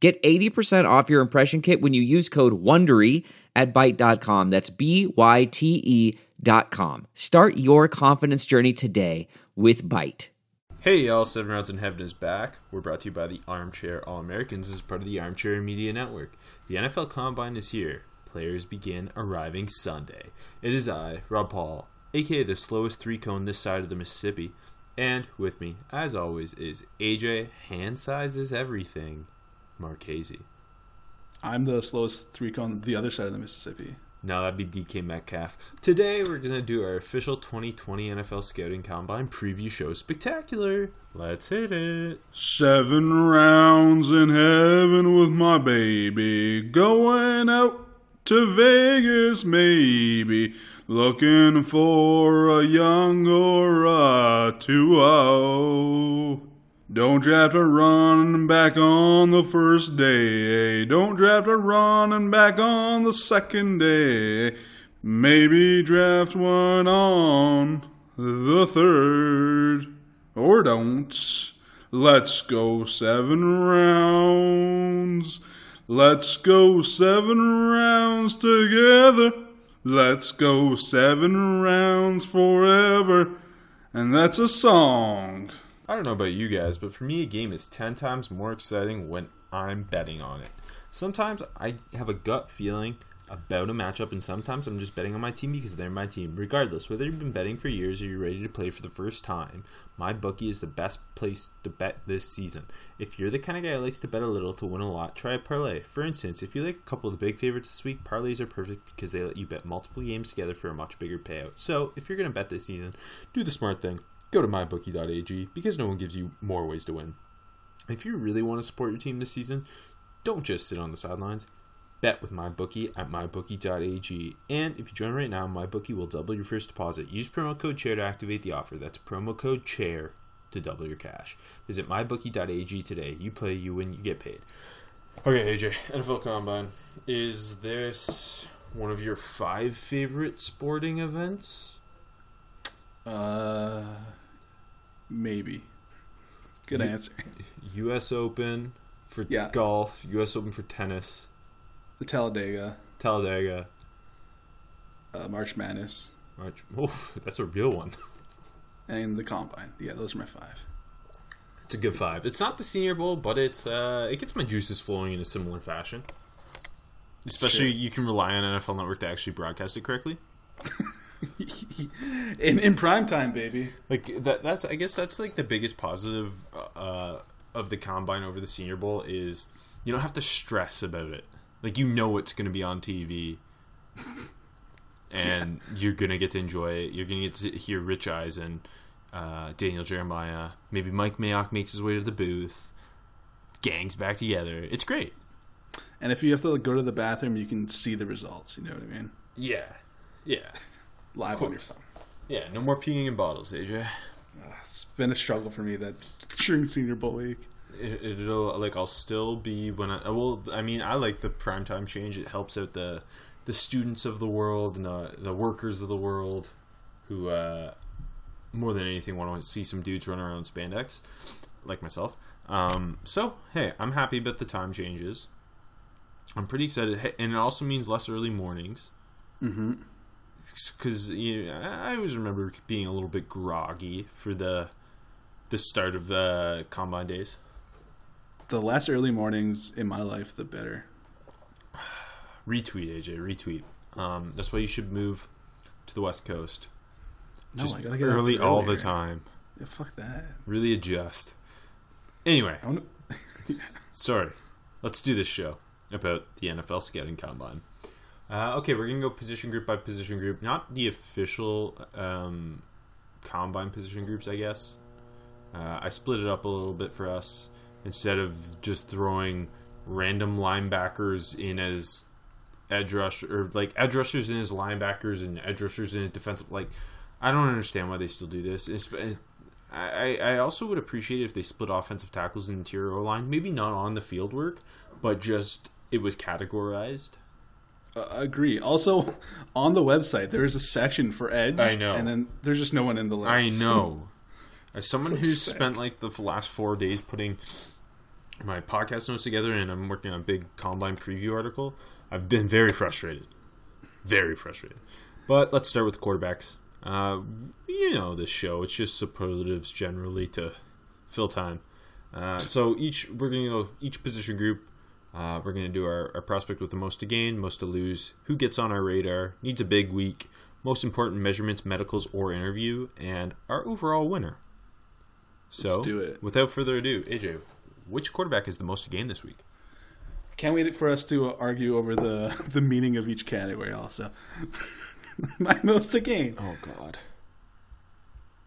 Get 80% off your impression kit when you use code WONDERY at Byte.com. That's B-Y-T-E dot com. Start your confidence journey today with Byte. Hey y'all, Seven Rounds in Heaven is back. We're brought to you by the Armchair All Americans as part of the Armchair Media Network. The NFL Combine is here. Players begin arriving Sunday. It is I, Rob Paul, aka the slowest three cone this side of the Mississippi, and with me, as always, is AJ. Hand size is everything. Marchese. I'm the slowest three cone the other side of the Mississippi. No, that'd be DK Metcalf. Today, we're going to do our official 2020 NFL Scouting Combine preview show spectacular. Let's hit it. Seven rounds in heaven with my baby. Going out to Vegas, maybe. Looking for a young or a 2 don't draft a running back on the first day. Don't draft a running back on the second day. Maybe draft one on the third. Or don't. Let's go seven rounds. Let's go seven rounds together. Let's go seven rounds forever. And that's a song. I don't know about you guys, but for me, a game is 10 times more exciting when I'm betting on it. Sometimes I have a gut feeling about a matchup, and sometimes I'm just betting on my team because they're my team. Regardless, whether you've been betting for years or you're ready to play for the first time, my bookie is the best place to bet this season. If you're the kind of guy who likes to bet a little to win a lot, try a parlay. For instance, if you like a couple of the big favorites this week, parlays are perfect because they let you bet multiple games together for a much bigger payout. So if you're going to bet this season, do the smart thing go to mybookie.ag because no one gives you more ways to win. If you really want to support your team this season, don't just sit on the sidelines. Bet with MyBookie at mybookie.ag. And if you join right now, MyBookie will double your first deposit. Use promo code CHAIR to activate the offer. That's promo code CHAIR to double your cash. Visit mybookie.ag today. You play, you win, you get paid. Okay, AJ, NFL Combine. Is this one of your five favorite sporting events? Uh, maybe. Good You- answer. U.S. Open for Yeah. golf, U.S. Open for tennis, The Talladega, Talladega. uh, March Madness, March. Oh, that's a real one. and the Combine. Yeah, those are my five. It's a good five. It's not the Senior Bowl, but it's uh, it gets my juices flowing in a similar fashion. Especially, Sure. you can rely on NFL Network to actually broadcast it correctly. in in prime time, baby. Like that. That's I guess that's like the biggest positive uh, of the combine over the Senior Bowl is you don't have to stress about it. Like you know it's going to be on TV, and you're going to get to enjoy it. You're going to get to hear Rich Eisen, uh, Daniel Jeremiah, maybe Mike Mayock makes his way to the booth. Gangs back together. It's great. And if you have to like, go to the bathroom, you can see the results. You know what I mean? Yeah, yeah, Live on your phone. yeah. No more peeing in bottles, AJ. It's been a struggle for me that during Senior Bowl week. it, it'll like I'll still be when I well I mean I like the primetime change. It helps out the the students of the world and the the workers of the world who uh, more than anything want to see some dudes run around in spandex like myself. Um, so hey, I'm happy about the time changes. I'm pretty excited, and it also means less early mornings. Mm-hmm. Because you know, I always remember being a little bit groggy for the the start of uh, combine days. The less early mornings in my life, the better. Retweet AJ, retweet. Um, that's why you should move to the West Coast. No, Just I gotta get early all the time. Yeah, fuck that. Really adjust. Anyway, sorry. Let's do this show about the NFL scouting combine. Uh, okay, we're gonna go position group by position group, not the official um, combine position groups, I guess. Uh, I split it up a little bit for us instead of just throwing random linebackers in as edge rush or like edge rushers in his linebackers and edge rushers in a defensive. Like, I don't understand why they still do this. It's, I, I also would appreciate if they split offensive tackles and interior line. Maybe not on the field work, but just it was categorized. Uh, agree. Also, on the website there is a section for edge. I know. and then there's just no one in the list. I know. As someone So who's sick. spent like the last four days putting my podcast notes together and I'm working on a big combine preview article, I've been very frustrated. Very frustrated. But let's start with quarterbacks. Uh, you know this show; it's just superlatives generally to fill time. Uh, so each we're gonna go each position group. Uh, we're gonna do our, our prospect with the most to gain, most to lose, who gets on our radar, needs a big week, most important measurements, medicals, or interview, and our overall winner. So, Let's do it. without further ado, AJ, which quarterback is the most to gain this week? Can't wait for us to argue over the the meaning of each category. Also, my most to gain. Oh God.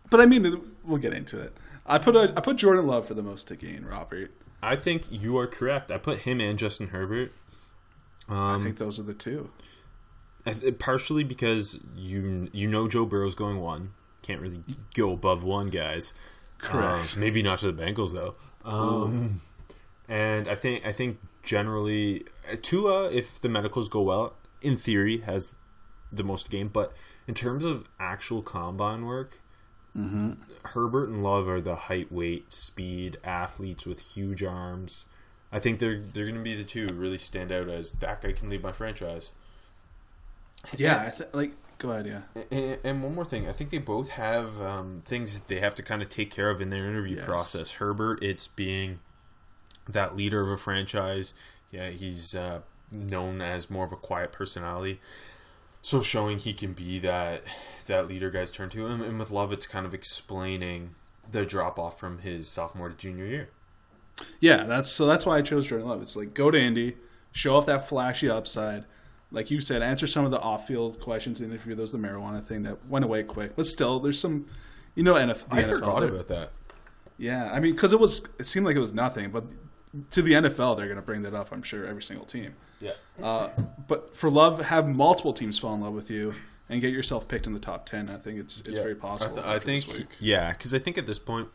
But I mean, we'll get into it. I put a I put Jordan Love for the most to gain. Robert, I think you are correct. I put him and Justin Herbert. I Um, think those are the two. Partially because you you know Joe Burrow's going one. Can't really go above one, guys. Correct. Uh, maybe not to the Bengals though. Um, and I think I think generally uh, Tua, if the medicals go well, in theory has the most game. But in terms of actual combine work, Herbert and Love are the height, weight, speed athletes with huge arms. I think they're they're going to be the two who really stand out as that guy can lead my franchise. Yeah, I th- like go ahead. Yeah, And, and one more thing, I think they both have um, things they have to kind of take care of in their interview Yes. process. Herbert, it's being that leader of a franchise. Yeah, he's uh, known as more of a quiet personality, so showing he can be that that leader guys turn to. And, and with Love, it's kind of explaining the drop off from his sophomore to junior year. yeah. That's so. That's why I chose Jordan Love. It's like go to Indy, show off that flashy upside. Like you said, answer some of the off-field questions in the interview. Those the marijuana thing that went away quick, but still, there's some. You know, NFL. I NFL, forgot about that. Yeah, I mean, because it was, it seemed like it was nothing, but to the NFL, they're going to bring that up. I'm sure every single team. Yeah. Uh, but for love, have multiple teams fall in love with you and get yourself picked in the top ten. I think it's it's very possible. I, th- I think, yeah, because I think at this point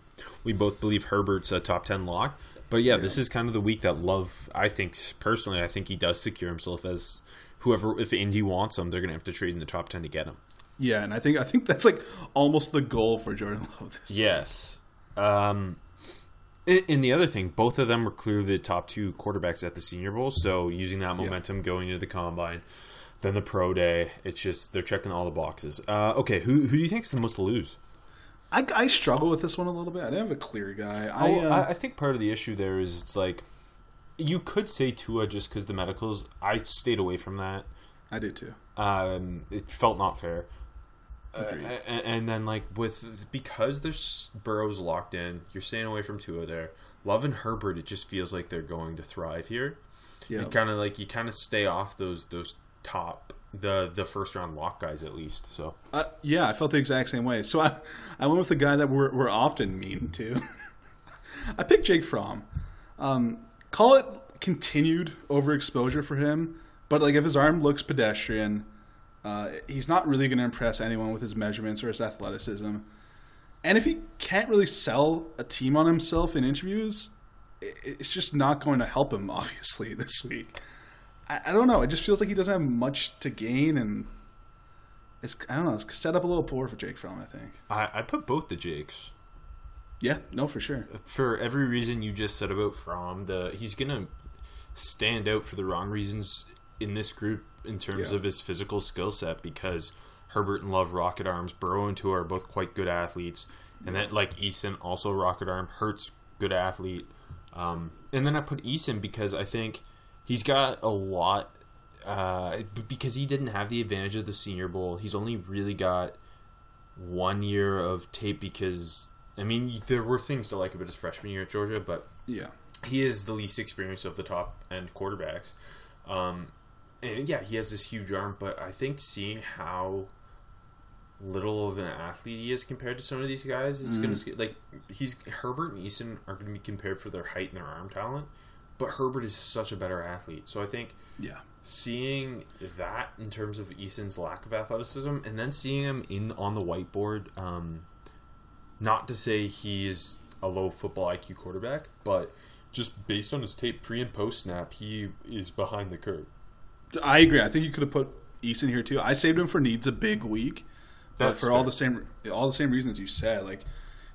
we both believe Herbert's a top ten lock. But yeah, this is kind of the week that Love. I think personally, I think he does secure himself as whoever. If Indy wants him, they're going to have to trade in the top ten to get him. yeah, and I think I think that's like almost the goal for Jordan Love. This Yes. Um. And the other thing, both of them were clearly the top two quarterbacks at the Senior Bowl. So using that momentum going into the combine, then the pro day, it's just they're checking all the boxes. Uh, okay, who who do you think is the most to lose? I, I struggle with this one a little bit. I don't have a clear guy. I, I, uh, I, I think part of the issue there is it's like you could say Tua just because the medicals. I stayed away from that. I did too. Um, it felt not fair. Uh, and, and then like with because there's Burrow's locked in, you're staying away from Tua there. Love and Herbert, it just feels like they're going to thrive here. Yeah, You kind of like you kind of stay off those those top the the first round lock guys at least. So Uh, yeah, I felt the exact same way. So I, I went with the guy that we're, we're often mean to. I picked Jake Fromm. Um, call it continued overexposure for him, but like if his arm looks pedestrian, uh, he's not really going to impress anyone with his measurements or his athleticism. And if he can't really sell a team on himself in interviews, it's just not going to help him. Obviously, this week. I, I don't know. It just feels like he doesn't have much to gain, and it's I don't know. It's set up a little poor for Jake Fromm. I think. I, I put both the Jakes. Yeah, no, for sure. for every reason you just said about From the he's gonna stand out for the wrong reasons in this group in terms Yeah. of his physical skill set because Herbert and Love rocket arms, Burrow and Tua are both quite good athletes, and then like Eason also rocket arm, Hurts good athlete, um, and then I put Eason because I think he's got a lot. Uh, because he didn't have the advantage of the Senior Bowl, he's only really got one year of tape because I mean there were things to like about his freshman year at Georgia, but Yeah, he is the least experienced of the top end quarterbacks. Um, and yeah, he has this huge arm, but I think seeing how little of an athlete he is compared to some of these guys, it's gonna like he's Herbert and Eason are gonna be compared for their height and their arm talent. but Herbert is such a better athlete. So I think Yeah. seeing that in terms of Eason's lack of athleticism, and then seeing him in on the whiteboard, um, not to say he is a low football IQ quarterback, but just based on his tape pre and post snap, he is behind the curve. I agree. I think you could have put Eason here too. I saved him for needs a big week, but That's for all the same all the same reasons you said, like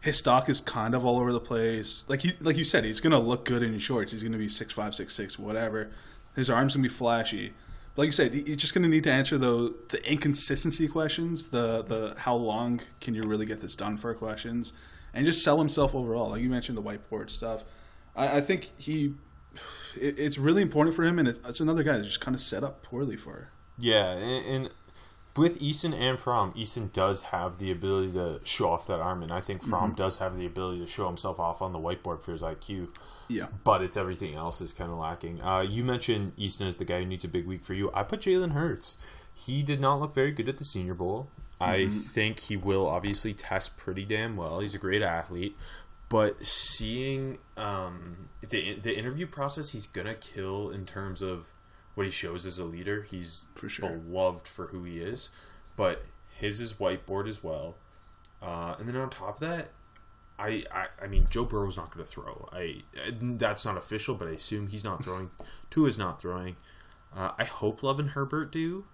his stock is kind of all over the place. Like you like you said, he's gonna look good in shorts. He's gonna be six five, six six, whatever. His arms gonna be flashy. But like you said, he's just gonna need to answer the the inconsistency questions, the the how long can you really get this done for questions, and just sell himself overall. Like you mentioned the whiteboard stuff. I, I think he. It, it's really important for him, and it's, it's another guy that's just kind of set up poorly for. Her. Yeah, and, and with Eason and Fromm, Eason does have the ability to show off that arm, and I think Fromm does have the ability to show himself off on the whiteboard for his IQ. Yeah. But it's everything else is kind of lacking. Uh, you mentioned Eason is the guy who needs a big week for you. I put Jalen Hurts. He did not look very good at the Senior Bowl. I think he will obviously test pretty damn well. He's a great athlete, but seeing um, the the interview process, he's gonna kill in terms of what he shows as a leader. He's For sure. beloved for who he is, but his is whiteboard as well. Uh, and then on top of that, I, I, I mean, Joe Burrow's not going to throw. I that's not official, but I assume he's not throwing. Tua is not throwing. Uh, I hope Love and Herbert do,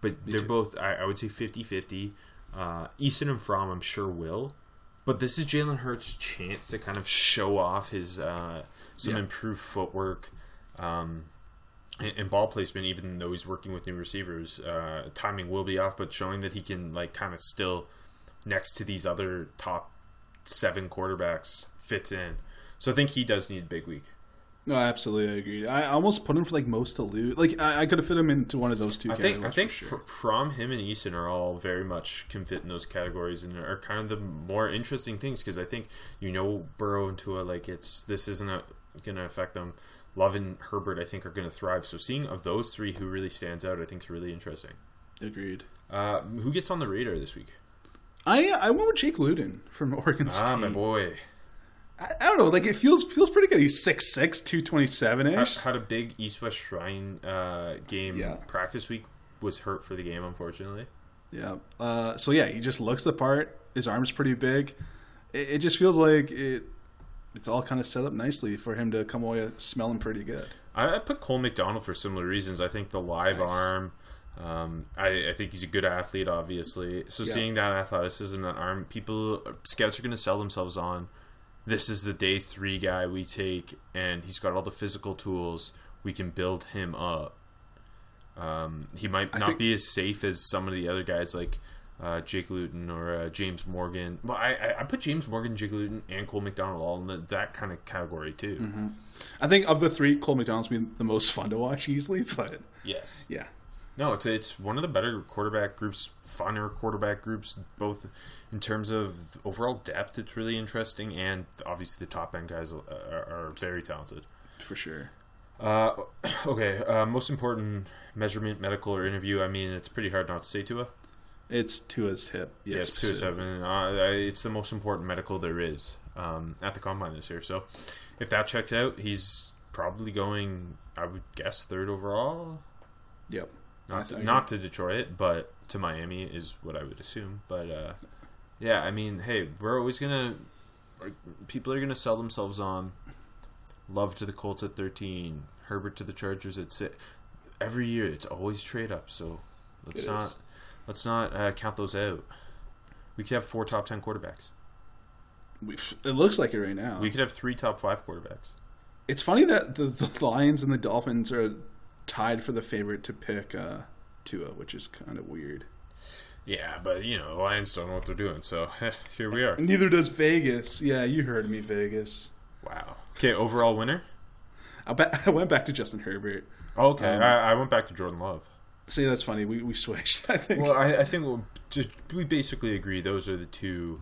but they're too. both. I, I would say 50-50. Uh, Eason and Fromm, I'm sure will. But this is Jalen Hurts' chance to kind of show off his uh, some Yeah. improved footwork. Um, and, and ball placement, even though he's working with new receivers, uh, timing will be off, but showing that he can like kind of still next to these other top seven quarterbacks fits in. So I think he does need a big week. No, absolutely, I agree. I almost put him for like most to lose. Like I, I could have fit him into one of those two. I think I think sure. fr- from him and Eason are all very much can fit in those categories and are kind of the more interesting things because I think you know Burrow and Tua like it's this isn't going to affect them. Love and Herbert I think are going to thrive. So seeing of those three who really stands out I think is really interesting. agreed. Uh, who gets on the radar this week? I I went with Jake Luton from Oregon State. Ah, my boy. I, I don't know. Like it feels feels pretty good. He's 6'6", 227 Had, ish. had a big East West Shrine uh, game Yeah. practice week. Was hurt for the game, unfortunately. Yeah. Uh, so yeah, he just looks the part. His arm's pretty big. It, it just feels like it. It's all kind of set up nicely for him to come away smelling pretty good. I, I put Cole McDonald for similar reasons. I think the live Nice. arm. Um, I, I think he's a good athlete, obviously. So Yeah. seeing that athleticism, that arm, people scouts are going to sell themselves on. This is the day three guy we take, and he's got all the physical tools. We can build him up. Um, he might not think- be as safe as some of the other guys like uh, Jake Luton or uh, James Morgan. Well, I, I, I put James Morgan, Jake Luton, and Cole McDonald all in the, that kind of category too. Mm-hmm. I think of the three, Cole McDonald's been the most fun to watch easily. But Yes. yeah, No, it's it's one of the better quarterback groups, funner quarterback groups, both in terms of overall depth. It's really interesting, and obviously the top end guys are, are very talented. for sure. Uh, okay, uh, most important measurement, medical or interview. I mean, it's pretty hard not to say Tua. It's Tua's hip. Yeah, it's Tua seven. Uh, it's the most important medical there is um, at the combine this year. So, if that checks out, he's probably going. I would guess third overall. Yep. Not to, not to Detroit, but to Miami is what I would assume. But uh, yeah, I mean, hey, we're always gonna like people are gonna sell themselves on Love to the Colts at thirteen, Herbert to the Chargers at six. Every year, it's always trade up. So let's It not is. let's not uh, count those out. We could have four top ten quarterbacks. We, it looks like it right now. We could have three top five quarterbacks. It's funny that the, the Lions and the Dolphins are tied for the favorite to pick uh, Tua, which is kind of weird. Yeah, but you know, the Lions don't know what they're doing, so here we are. Neither does Vegas. Yeah, you heard me, Vegas. Wow. Okay, overall winner. I, bet, I went back to Justin Herbert. Okay, Um, I, I went back to Jordan Love. See, that's funny. We, we switched. I think. Well, I, I think we'll just, we basically agree those are the two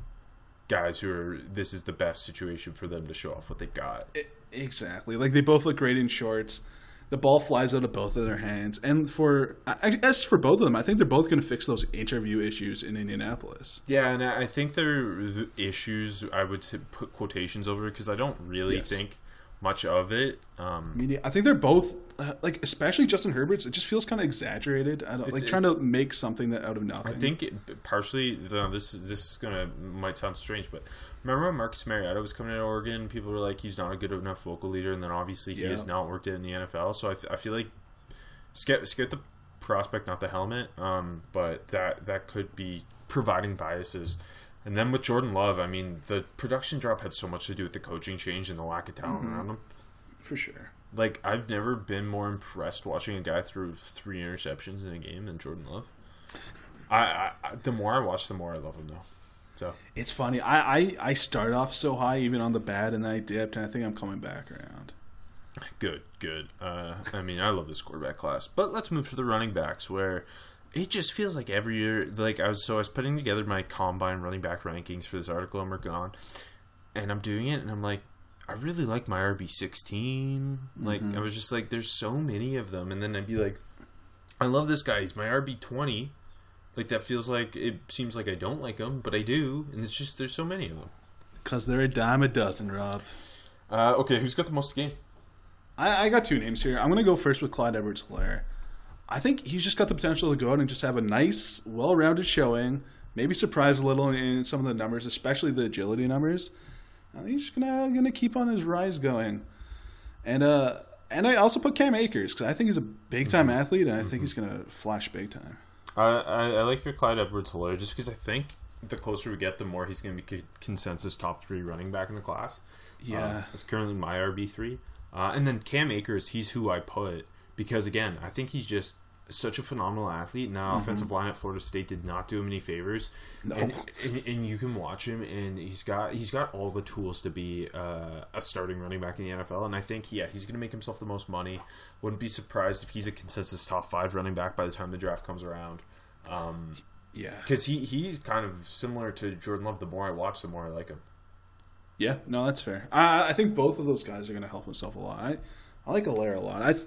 guys who are. This is the best situation for them to show off what they got. I- exactly. Like they both look great in shorts. The ball flies out of both of their hands, and for guess for both of them, I think they're both going to fix those interview issues in Indianapolis. Yeah, and I I think they're the issues. I would put quotations over because I don't really Yes. think much of it. Um, I mean, I think they're both uh, like, especially Justin Herbert's. It just feels kind of exaggerated. I don't like trying to make something that out of nothing. I think it, partially the, this is this is gonna might sound strange, but remember when Marcus Mariota was coming to Oregon? People were like, he's not a good enough vocal leader, and then obviously he Yeah. has not worked it in the NFL. So I, I feel like skip skip the prospect, not the helmet. Um, but that that could be providing biases. And then with Jordan Love, I mean, the production drop had so much to do with the coaching change and the lack of talent around him. for sure. Like I've never been more impressed watching a guy throw three interceptions in a game than Jordan Love. I, I, I the more I watch, the more I love him though. So It's funny. I, I I started off so high, even on the bad, and then I dipped, and I think I'm coming back around. good, good. Uh, I mean, I love this quarterback class, but let's move to the running backs where it just feels like every year. Like I was so I was putting together my combine running back rankings for this article I'm working on, and I'm doing it, and I'm like. I really like my RB sixteen. Like I was just like, there's so many of them, and then I'd be like, I love this guy. He's my RB twenty. Like that feels like it seems like I don't like him, but I do, and it's just there's so many of them. Because they're a dime a dozen, Rob. Uh, okay, who's got the most game? I, I got two names here. I'm going to go first with Clyde Edwards Helaire. I think he's just got the potential to go out and just have a nice, well rounded showing, maybe surprise a little in some of the numbers, especially the agility numbers. I think he's just gonna gonna keep on his rise going. And uh and I also put Cam Akers because I think he's a big time athlete and I think he's gonna flash big time. I, I, I like your Clyde Edwards Helaire just because I think the closer we get, the more he's going to be c- consensus top three running back in the class. Yeah. Uh, it's currently my RB three, uh, and then Cam Akers, he's who I put because again, I think he's just such a phenomenal athlete. Now, offensive line at Florida State did not do him any favors, No. and, and, and you can watch him, and he's got he's got all the tools to be uh, a starting running back in the NFL. And I think yeah, he's going to make himself the most money. Wouldn't be surprised if he's a consensus top five running back by the time the draft comes around. Um, Yeah. because he he's kind of similar to Jordan Love. The more I watch, the more I like him. Yeah, no, that's fair. I, I think both of those guys are going to help himself a lot. I, I like Helaire a lot. I, th-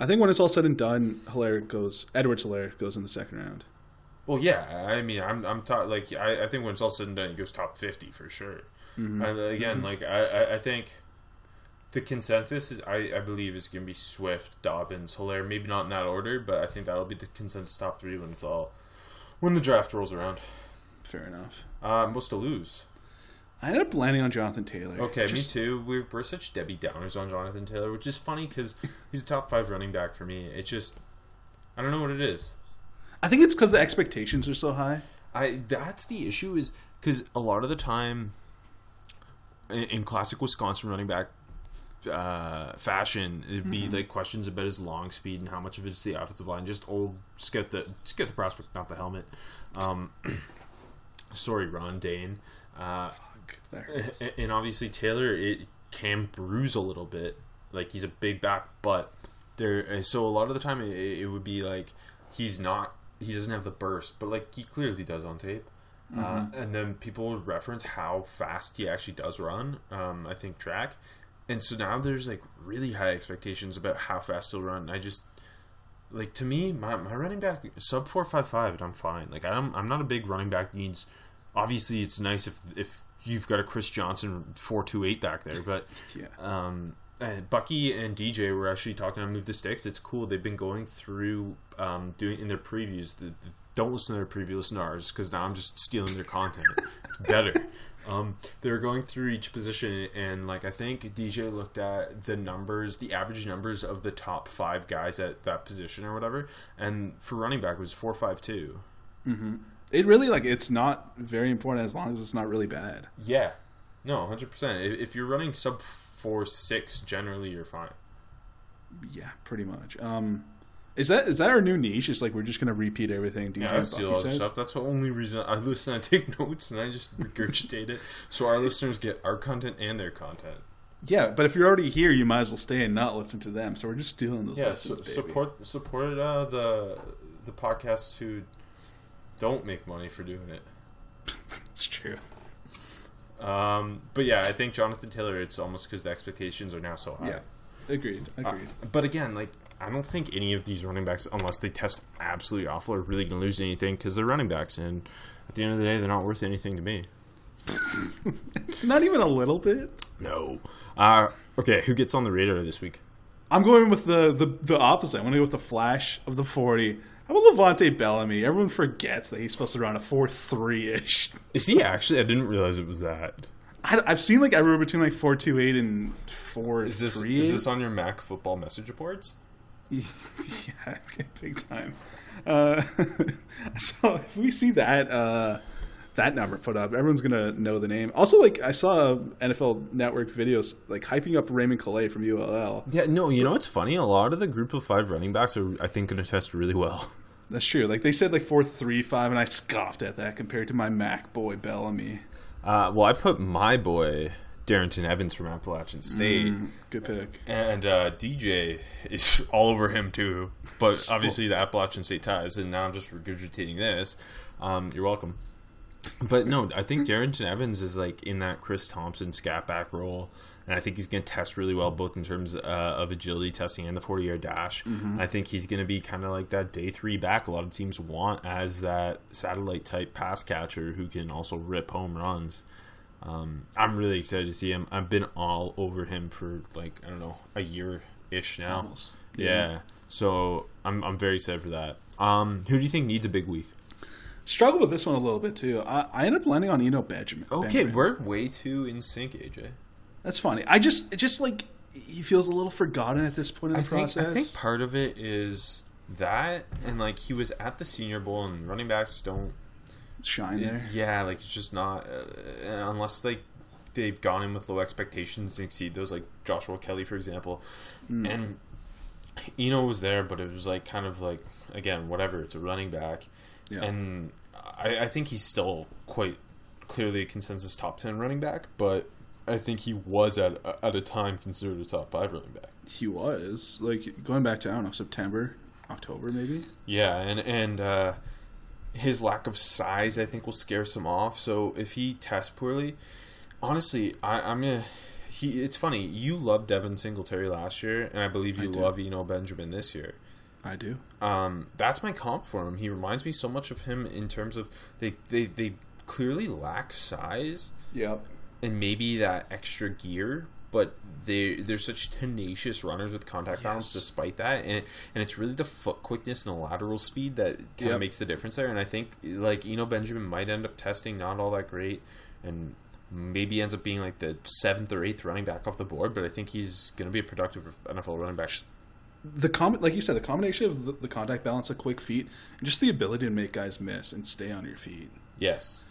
I think when it's all said and done, Helaire goes Edwards Helaire goes in the second round. Well, yeah, I mean, I'm I'm top, like I, I think when it's all said and done, he goes top fifty for sure. Mm-hmm. And uh, again, mm-hmm. like I, I I think the consensus is I, I believe is going to be Swift, Dobbins, Helaire. Maybe not in that order, but I think that'll be the consensus top three when it's all when the draft rolls around. Fair enough. Uh, most to lose. I ended up landing on Jonathan Taylor. Okay, Just- me too. We're, we're such Debbie Downers on Jonathan Taylor, which is funny because he's a top five running back for me. It's just I don't know what it is. I think it's because the expectations are so high. I that's the issue is because a lot of the time in, in classic Wisconsin running back uh, fashion, it'd be like questions about his long speed and how much of it's the offensive line. Just old skip the skip the prospect, not the helmet. Um, sorry, Ron Dayne. Uh, That hurts. and- obviously Taylor it can bruise a little bit. Like he's a big back, but there. So a lot of the time it, it would be like he's not. He doesn't have the burst, but like he clearly does on tape. Uh, and then people would reference how fast he actually does run. Um, I think track, and so now there's like really high expectations about how fast he'll run. I just like to me, my, my running back sub four five five, and I'm fine. Like I'm I'm not a big running back needs. Obviously, it's nice if if you've got a Chris Johnson four two eight back there, but Yeah. um, Bucky and DJ were actually talking on Move the Sticks. It's cool. They've been going through um, doing in their previews. The, the- don't listen to their preview, listen to ours because now I'm just stealing their content. It's better. Um, they were going through each position, and like I think DJ looked at the numbers, the average numbers of the top five guys at that position or whatever, and for running back it was four five two. It really like it's not very important as long as it's not really bad. Yeah, no, hundred percent. If you're running sub four six, generally you're fine. Yeah, pretty much. Um, is that is that our new niche? It's like we're just gonna repeat everything DJ Yeah, I steal all stuff. That's the only reason I listen. I take notes and I just regurgitate it, so our listeners get our content and their content. Yeah, but if you're already here, you might as well stay and not listen to them. So we're just stealing those Yeah, su- lessons, baby. support support uh, the the podcasts who don't make money for doing it. It's true. Um, but yeah, I think Jonathan Taylor. It's almost because the expectations are now so high. Yeah, agreed. Uh, Agreed. but again, like I don't think any of these running backs, unless they test absolutely awful, are really going to lose anything because they're running backs, and at the end of the day, they're not worth anything to me. not even a little bit. No. Uh, okay, who gets on the radar this week? I'm going with the, the, the opposite. I'm going to go with the flash of the 40. How about Levante Bellamy? Everyone forgets that he's supposed to run a 4 3 ish. Is he actually? I didn't realize it was that. I've seen like everywhere between like 4 2 8 and 4 Is this 3 is this on your Mac football message boards? yeah, big time. Uh, so if we see that uh, that number put up, everyone's gonna know the name. Also, like I saw NFL Network videos like hyping up Raymond Calais from ULL. Yeah, no. You know what's funny? A lot of the group of five running backs are, I think, going to test really well. That's true. Like they said, like four three five, and I scoffed at that compared to my Mac boy Bellamy. Uh, well, I put my boy Darrynton Evans from Appalachian State. Mm, good pick. And uh, DJ is all over him too. But obviously the Appalachian State ties, and now I'm just regurgitating this. Um, you're welcome. But no, I think Darrynton Evans is like in that Chris Thompson scat back role. And I think he's going to test really well, both in terms uh, of agility testing and the 40 yard dash. Mm-hmm. I think he's going to be kind of like that day three back a lot of teams want as that satellite type pass catcher who can also rip home runs. Um, I'm really excited to see him. I've been all over him for like I don't know a year ish now. Almost. Yeah. Yeah. So I'm I'm very excited for that. Um, who do you think needs a big week? Struggled with this one a little bit too. I, I ended up landing on Eno Benjamin. Okay, Benjamin. we're way too in sync, AJ. That's funny. I just it just like he feels a little forgotten at this point in I the think process. I think part of it is that, and like he was at the Senior Bowl, and running backs don't. Shine there. Yeah, like it's just not uh, unless like they've gone in with low expectations and exceed those, like Joshua Kelley, for example, and Eno was there, but it was like kind of like again whatever. It's a running back, Yeah. and I, I think he's still quite clearly a consensus top ten running back, but I think he was at at a time considered a top five running back. He was like going back to I don't know September, October maybe. Yeah, and and uh, his lack of size, I think, will scare some off. So if he tests poorly, honestly, I, I'm gonna. He, it's funny. You loved Devin Singletary last year, and I believe you I love Eno Benjamin this year. I do. Um, that's my comp for him. He reminds me so much of him in terms of they they, they clearly lack size Yep. and maybe that extra gear, but they they're such tenacious runners with contact balance despite that, and and it's really the foot quickness and the lateral speed that kind Yep. of makes the difference there. And I think like you know Benjamin might end up testing not all that great, and maybe ends up being like the seventh or eighth running back off the board. But I think he's going to be a productive NFL running back. The com- like you said, the combination of the, the contact balance, of quick feet, and just the ability to make guys miss and stay on your feet. Yes.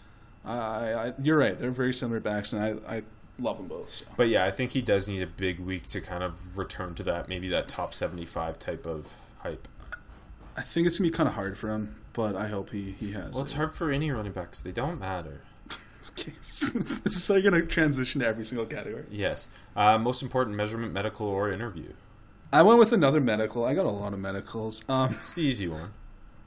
I, I, you're right. They're very similar backs, and I, I love them both. So. But yeah, I think he does need a big week to kind of return to that maybe that top seventy five type of hype. I think it's gonna be kind of hard for him, but I hope he, he has. Well, it's it. hard for any running backs; they don't matter. Okay, this is how you're gonna transition to every single category. Yes. Uh, most important measurement, medical or interview. I went with another medical. I got a lot of medicals. Um, It's the easy one.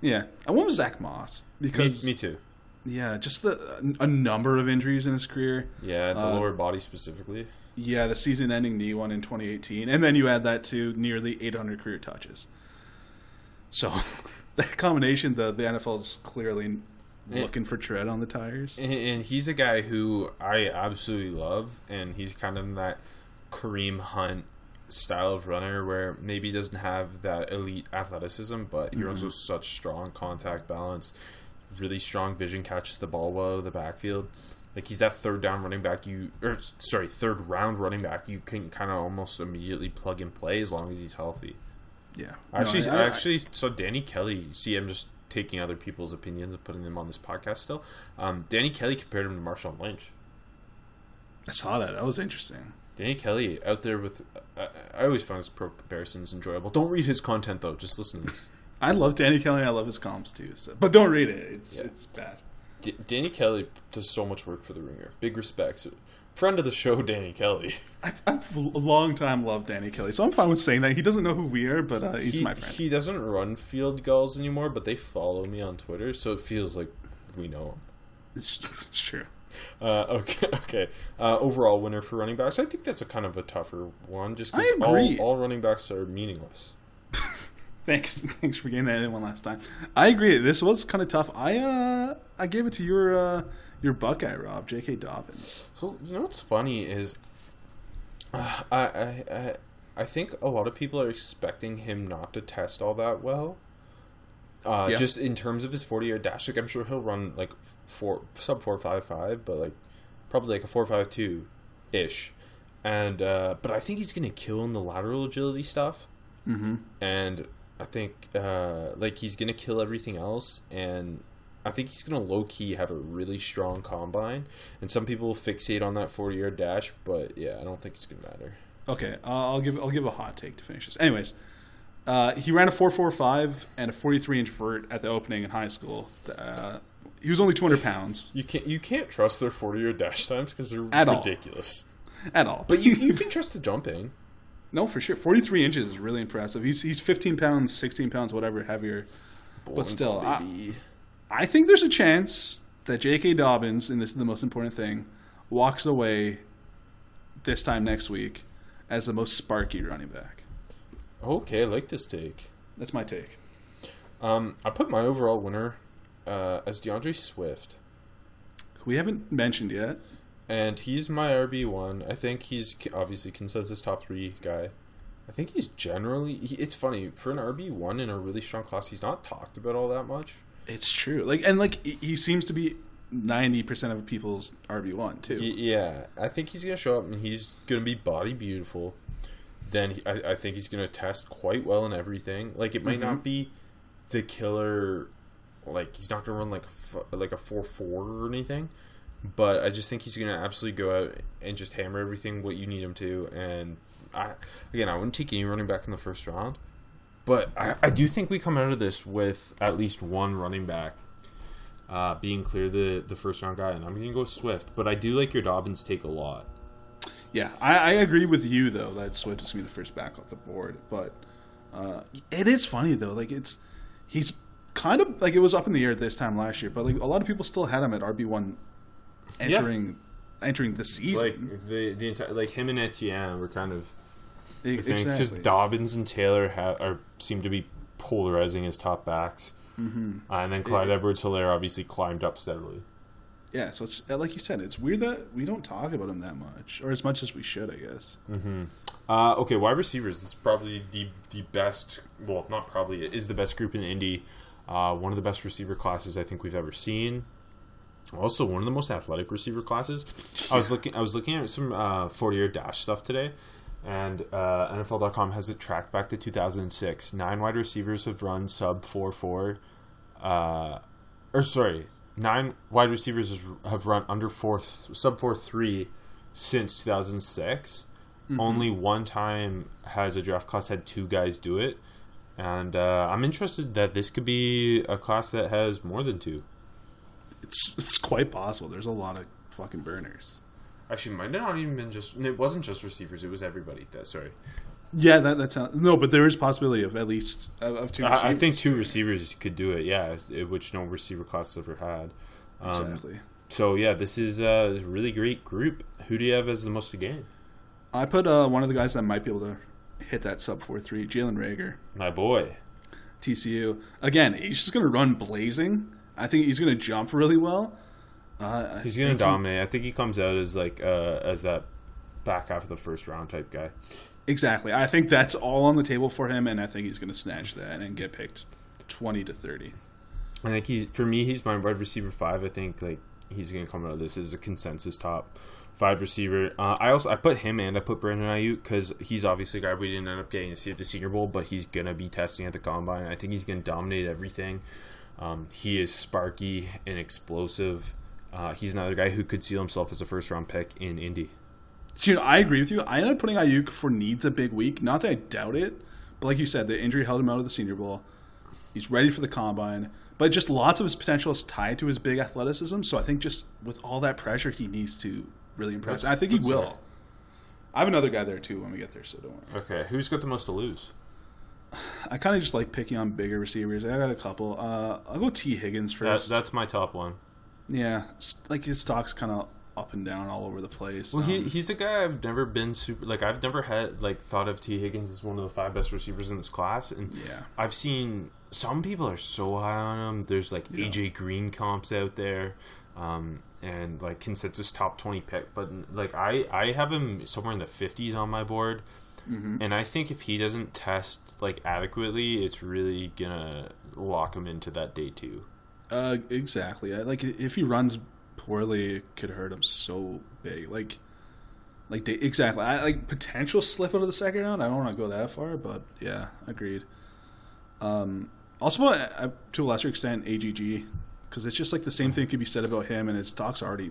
yeah, I went with Zach Moss because me too. yeah, just the a number of injuries in his career. Yeah, the Uh, lower body specifically. Yeah, the season-ending knee one in 2018, and then you add that to nearly 800 career touches. So that combination, the the NFL is clearly Yeah. looking for tread on the tires. And, and he's a guy who I absolutely love, and he's kind of in that Kareem Hunt style of runner where maybe he doesn't have that elite athleticism, but he runs with such strong contact balance, really strong vision, catches the ball well out of the backfield. Like he's that third down running back you, or sorry, third round running back you can kind of almost immediately plug and play as long as he's healthy. Yeah, I actually, No, I, actually saw Danny Kelly. See, I'm just taking other people's opinions and putting them on this podcast. Still, um, Danny Kelly compared him to Marshawn Lynch. I saw that. That was interesting. Danny Kelly out there with. I I always find his comparisons enjoyable. Don't read his content though. Just listen to this. I love Danny Kelly. and I love his comps too. So, but don't read it. It's Yeah. it's bad. D- Danny Kelly does so much work for the Ringer. Big respects. Friend of the show, Danny Kelly. I, I've a long time loved Danny Kelly, so I'm fine with saying that. He doesn't know who we are, but uh, he's he, my friend. he doesn't run Field Gulls anymore, but they follow me on Twitter, so it feels like we know him. It's, it's true. Uh, okay, okay. Uh, overall winner for running backs. I think that's a kind of a tougher one, just because all, all running backs are meaningless. Thanks, thanks for getting that in one last time. I agree. This was kind of tough. I uh, I gave it to your uh, your Buckeye Rob, J.K. Dobbins. So you know what's funny is I, I I I think a lot of people are expecting him not to test all that well. Uh, Yeah. Just in terms of his forty yard dash, like I'm sure he'll run like four sub four five five, but like probably like a four five two ish. And uh, but I think he's gonna kill in the lateral agility stuff. Mm-hmm. and I think uh, like he's gonna kill everything else, and I think he's gonna low key have a really strong combine. And some people will fixate on that forty yard dash, but yeah, I don't think it's gonna matter. Okay, uh, I'll give I'll give a hot take to finish this. Anyways, uh, he ran a four four five and a forty three inch vert at the opening in high school. Uh, he was only two hundred pounds You can't you can't trust their forty yard dash times because they're At all. ridiculous. at all. But you you can trust the jumping. no, for sure, forty three inches is really impressive. He's he's fifteen pounds, sixteen pounds, whatever heavier. But still, I. I think there's a chance that J.K. Dobbins, and this is the most important thing, walks away this time next week as the most sparky running back. Okay, I like this take. That's my take. Um, I put my overall winner uh, as D'Andre Swift. We haven't mentioned yet. and he's my RB one. I think he's obviously consensus top three guy. I think he's generally. He, it's funny for an RB one in a really strong class. He's not talked about all that much. It's true. Like and like he- he seems to be ninety percent of people's RB one too. Y- yeah, I think he's gonna show up and he's gonna be body beautiful. Then he, I, I think he's gonna test quite well in everything. Like it might not be the killer. Like he's not gonna run like like a four four or anything. But I just think he's gonna absolutely go out and just hammer everything what you need him to. And I again, I wouldn't take any running back in the first round. But I, I do think we come out of this with at least one running back uh, being clear the the first round guy, and I'm gonna go Swift. But I do like your Dobbins take a lot. Yeah, I, I agree with you though that Swift is gonna be the first back off the board. But uh, it is funny though. Like it's he's kind of like it was up in the air this time last year, but like a lot of people still had him at RB one entering entering the season. Like the the entire like him and Etienne were kind of the thing. It's exactly. just Dobbins and Taylor ha- are seem to be polarizing as top backs, mm-hmm. uh, and then Clyde Edwards Helaire obviously climbed up steadily. Yeah, so it's uh, like you said, it's weird that we don't talk about him that much, or as much as we should, I guess. Uh, okay, wide receivers. Is probably the the best. Well, not probably. It is the best group in Indy. Uh, one of the best receiver classes I think we've ever seen. Also, one of the most athletic receiver classes. I was looking. I was looking at some uh, forty-year dash stuff today, and uh, NFL.com has it tracked back to 2006. Nine wide receivers have run sub four four. Uh, or sorry, nine wide receivers have run under four sub four three since 2006. Only one time has a draft class had two guys do it, and uh, I'm interested that this could be a class that has more than two. It's it's quite possible. There's a lot of fucking burners. Actually, might not even been just. It wasn't just receivers; it was everybody. That sorry. Yeah, that that sounds no, but there is possibility of at least of, of two. I, I think two receivers could do it. Yeah, which no receiver class ever had. Um, exactly. So yeah, this is a really great group. Who do you have as the most to gain? I put uh, one of the guys that might be able to hit that sub four three, Jalen Reagor, My boy. TCU. Again, he's just going to run blazing. I think he's going to jump really well. Uh, He's think he- dominate. I think he comes out as like uh, as that back half of the first round type guy. Exactly. I think that's all on the table for him, and I think he's going to snatch that and get picked twenty to thirty. I think he for me he's my wide receiver five. I think like he's gonna come out of this as a consensus top five receiver. Uh, I also I put him and I put Brandon Aiyuk because he's obviously a guy we didn't end up getting to see at the Senior Bowl, but he's gonna be testing at the combine. I think he's gonna dominate everything. Um, he is sparky and explosive. Uh, he's another guy who could seal himself as a first round pick in Indy. You know, I agree with you. I ended up putting Aiyuk for needs a big week. Not that I doubt it, but like you said, the injury held him out of the Senior Bowl. He's ready for the combine, but just lots of his potential is tied to his big athleticism. So I think just with all that pressure, he needs to really impress. That's- I think he will. fair. I have another guy there too when we get there, so don't worry. Okay, who's got the most to lose? I kind of just like picking on bigger receivers. I got a couple. Uh, I'll go Tee Higgins That, first. that's my top one. yeah, like his stock's kind of up and down all over the place. Well, he Um, he's a guy I've never been super like I've never had like thought of Tee Higgins as one of the five best receivers in this class, and Yeah. I've seen some people are so high on him. There's like Yeah. AJ Green comps out there, um, and like consensus top twenty pick, but like I I have him somewhere in the fifties on my board, Mm-hmm. and I think if he doesn't test like adequately, it's really gonna lock him into that day two. Uh, exactly. I, like if he runs poorly, could hurt him so big. Like, like they, exactly. I like potential slip out of the second round. I don't want to go that far, but yeah, agreed. Um, also, uh, to a lesser extent, AGG because it's just like the same thing could be said about him, and his stock's already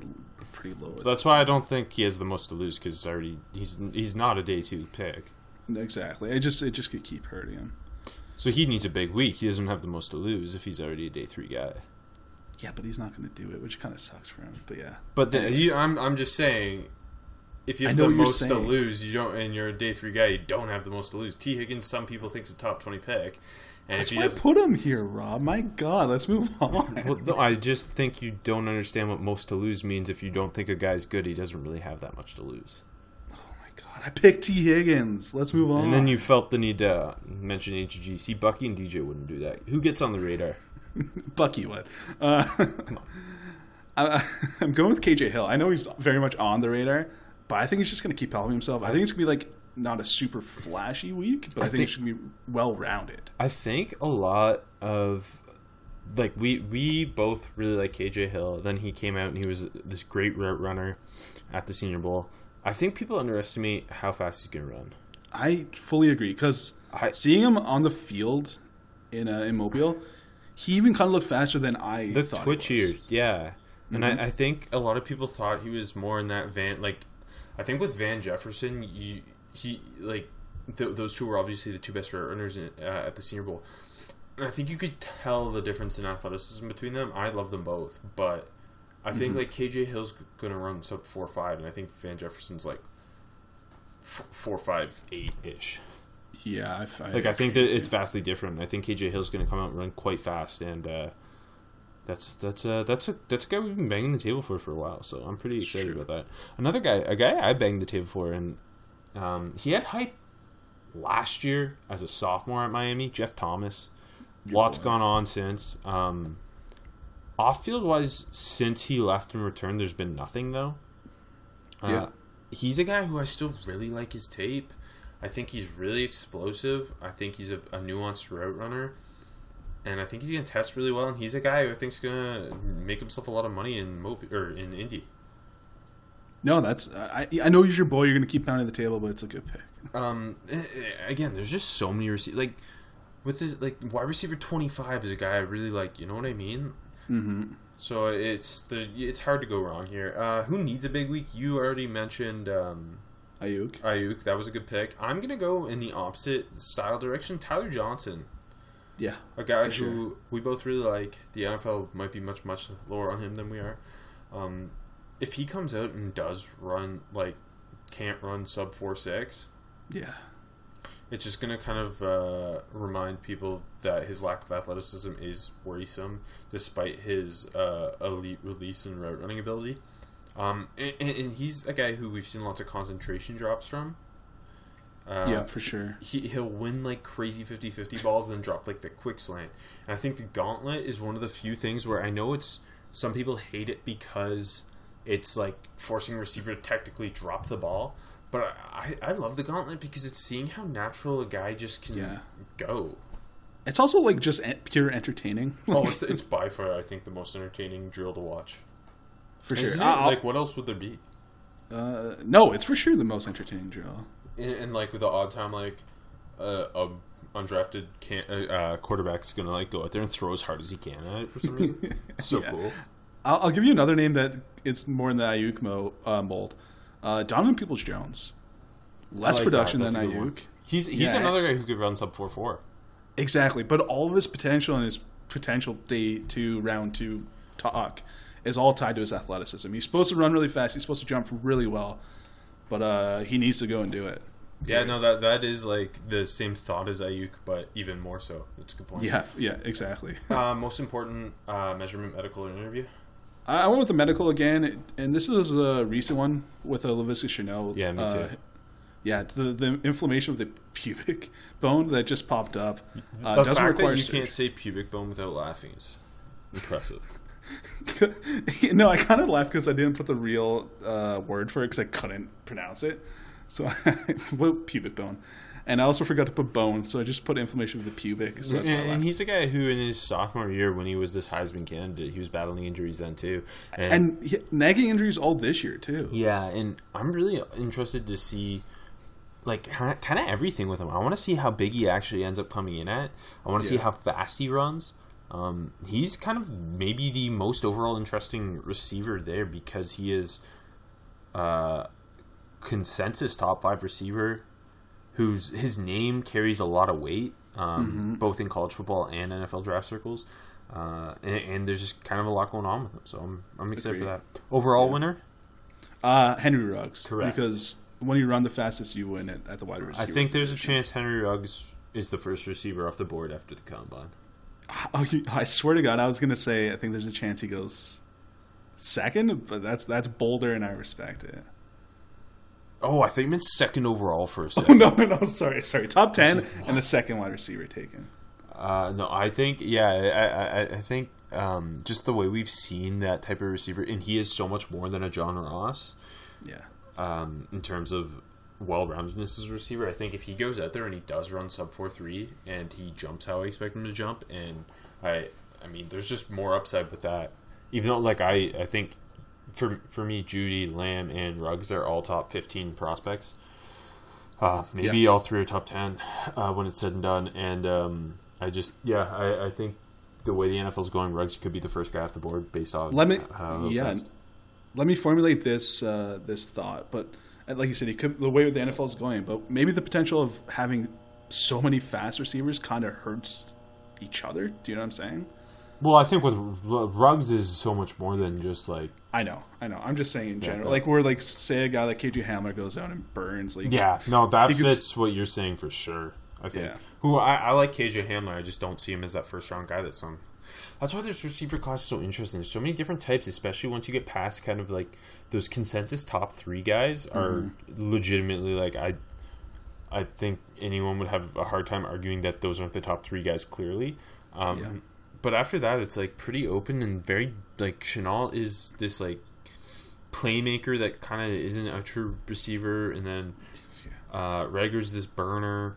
pretty low. That's why I don't think he has the most to lose because already he's he's not a day two pick. exactly. It just it just could keep hurting him. So he needs a big week. He doesn't have the most to lose if he's already a day three guy. Yeah, but he's not going to do it, which kind of sucks for him. But yeah, But then you, I'm I'm just saying, if you have the most to lose, you don't, and you're a day three guy, you don't have the most to lose. Tee Higgins, some people think think's a top twenty pick, and that's why doesn't, put him here, Rob. My God, let's move on. well, no, I just think you don't understand what most to lose means. If you don't think a guy's good, he doesn't really have that much to lose. Oh my God, I picked Tee Higgins. Let's move on. And then you felt the need to mention HG. See, Bucky and DJ wouldn't do that. Who gets on the radar? Bucky would. Uh, I, I'm going with KJ Hill. I know he's very much on the radar, but I think he's just going to keep helping himself. I think it's going to be like not a super flashy week, but I, think, think- it should be well rounded. I think a lot of like we we both really like KJ Hill. Then he came out and he was this great route runner at the Senior Bowl. I think people underestimate how fast he's going to run. I fully agree because seeing him on the field in uh, in Mobile, he even kind of looked faster than I thought. twitchier, yeah. And I, I think a lot of people thought he was more in that Van. Like, I think with Van Jefferson, you he like th- those two were obviously the two best runners in, uh, at the Senior Bowl. And I think you could tell the difference in athleticism between them. I love them both, but I think like KJ Hill's going to run sub four five, and I think Van Jefferson's like f- four five eight ish. Yeah, I, I Like I think that it's vastly different. I think KJ Hill's going to come out and run quite fast, and uh, that's that's uh, that's a that's a guy we've been banging the table for for a while. So I'm pretty excited about that. Another guy, a guy I banged the table for, and um, he had hype last year as a sophomore at Miami. Jeff Thomas. Lots boy. gone on since. Um, off field wise, since he left and returned, there's been nothing though. Uh, Yeah. He's a guy who I still really like his tape. I think he's really explosive. I think he's a, a nuanced route runner. And I think he's going to test really well. And he's a guy who I think's going to make himself a lot of money in Mobi- or in Indy. No, that's I. I know he's your boy. You're going to keep pounding the table, but it's a good pick. Um, eh, eh, again, there's just so many receivers. Like with the like wide receiver 25 is a guy I really like. You know what I mean? Mm-hmm. So it's the it's hard to go wrong here. Uh, who needs a big week? You already mentioned um, Aiyuk. Aiyuk. That was a good pick. I'm gonna go in the opposite style direction. Tyler Johnson, Yeah, a guy sure. who we both really like. The NFL might be much much lower on him than we are. Um, if he comes out and does run like can't run sub four six, yeah. it's just going to kind of uh, remind people that his lack of athleticism is worrisome, despite his uh, elite release and route running ability. Um, and, and he's a guy who we've seen lots of concentration drops from. Uh, yeah, for sure. he, he'll win like crazy 50-50 balls and then drop like the quick slant and i think the gauntlet is one of the few things where i know it's some people hate it because it's like forcing a receiver to technically drop the ball but i, I love the gauntlet because it's seeing how natural a guy just can Yeah. go It's also like just pure entertaining. oh it's, it's by far i think the most entertaining drill to watch for sure. Isn't it? I'll- like what else would there be uh, no, it's for sure the most entertaining drill. and, and like with the odd time like uh, a undrafted can, uh, uh, quarterback's gonna like go out there and throw as hard as he can at it for some reason so Yeah. cool I'll, I'll give you another name that it's more in the Aiyuk mo, uh, mold. Uh, Donovan Peoples Jones. Less like production that. than That's a good one. Aiyuk. He's he's Yeah. another guy who could run sub four four. Exactly, but all of his potential and his potential day two, round two talk is all tied to his athleticism. He's supposed to run really fast. He's supposed to jump really well, but uh, he needs to go and do it. Yeah, no, that that is like the same thought as Aiyuk, but even more so. That's a good point. Yeah, yeah, exactly. Uh, most important uh, measurement, medical or interview. I went with the medical again, and this is a recent one with a Laviska Shenault. Yeah, me too. yeah, the, the inflammation of the pubic bone that just popped up uh, the doesn't fact require that you surgery. can't say pubic bone without laughing is impressive. no, I kind of laughed because I didn't put the real uh, word for it because I couldn't pronounce it. So I put pubic bone, and I also forgot to put bone, so I just put inflammation of the pubic. So that's why I and, and he's a guy who, in his sophomore year, when he was this Heisman candidate, he was battling injuries then too. and he, nagging injuries all this year too. Yeah, and I'm really interested to see like kind of everything with him. I want to see how big he actually ends up coming in at. I want to see how fast he runs. Um, he's kind of maybe the most overall interesting receiver there because he is uh, consensus top five receiver whose his name carries a lot of weight, um, both in college football and NFL draft circles. Uh, and, and there's just kind of a lot going on with him, so I'm I'm excited Agreed. for that. Overall winner, Uh, Henry Ruggs, Correct. because when you run the fastest, you win it at the wide receiver. I think there's a chance Henry Ruggs is the first receiver off the board after the combine. Oh, you- I swear to God, I was gonna say I think there's a chance he goes second, but that's that's bolder, and I respect it. Oh, I think you meant second overall for a Oh second. no, no, no, sorry, sorry. Top ten and the second wide receiver taken. Uh, no, I think yeah, I, I, I think um, just the way we've seen that type of receiver, and he is so much more than a John Ross Yeah, um, in terms of well-roundedness as a receiver. I think if he goes out there and he does run sub four three and he jumps how I expect him to jump, and I, I mean, there's just more upside with that. Even though, like I, I think for for me, Judy, Lamb, and Ruggs are all top fifteen prospects. Uh, maybe Yeah. all three are top ten uh, when it's said and done. And um, I just, yeah, I, I think the way the NFL's going, Ruggs could be the first guy off the board based on let me how yeah, test. let me formulate this uh, this thought. But uh, like you said, he could, the way the NFL is going, but maybe the potential of having so many fast receivers kind of hurts each other. Do you know what I'm saying? Well, I think with R- Ruggs is so much more than just like I know, I know. I'm just saying in general. but- like where like say a guy like KJ Hamler goes out and burns. Like Yeah, no, that fits what you're saying for sure. I think. Yeah. Who I, I like KJ Hamler. I just don't see him as that first round guy that's on. That's why this receiver class is so interesting. There's so many different types, especially once you get past kind of like those consensus top three guys are legitimately like I. I think anyone would have a hard time arguing that those aren't the top three guys clearly. Um, Yeah. But after that, it's like pretty open and very like Shenault is this like playmaker that kind of isn't a true receiver, and then uh, Reagor's this burner,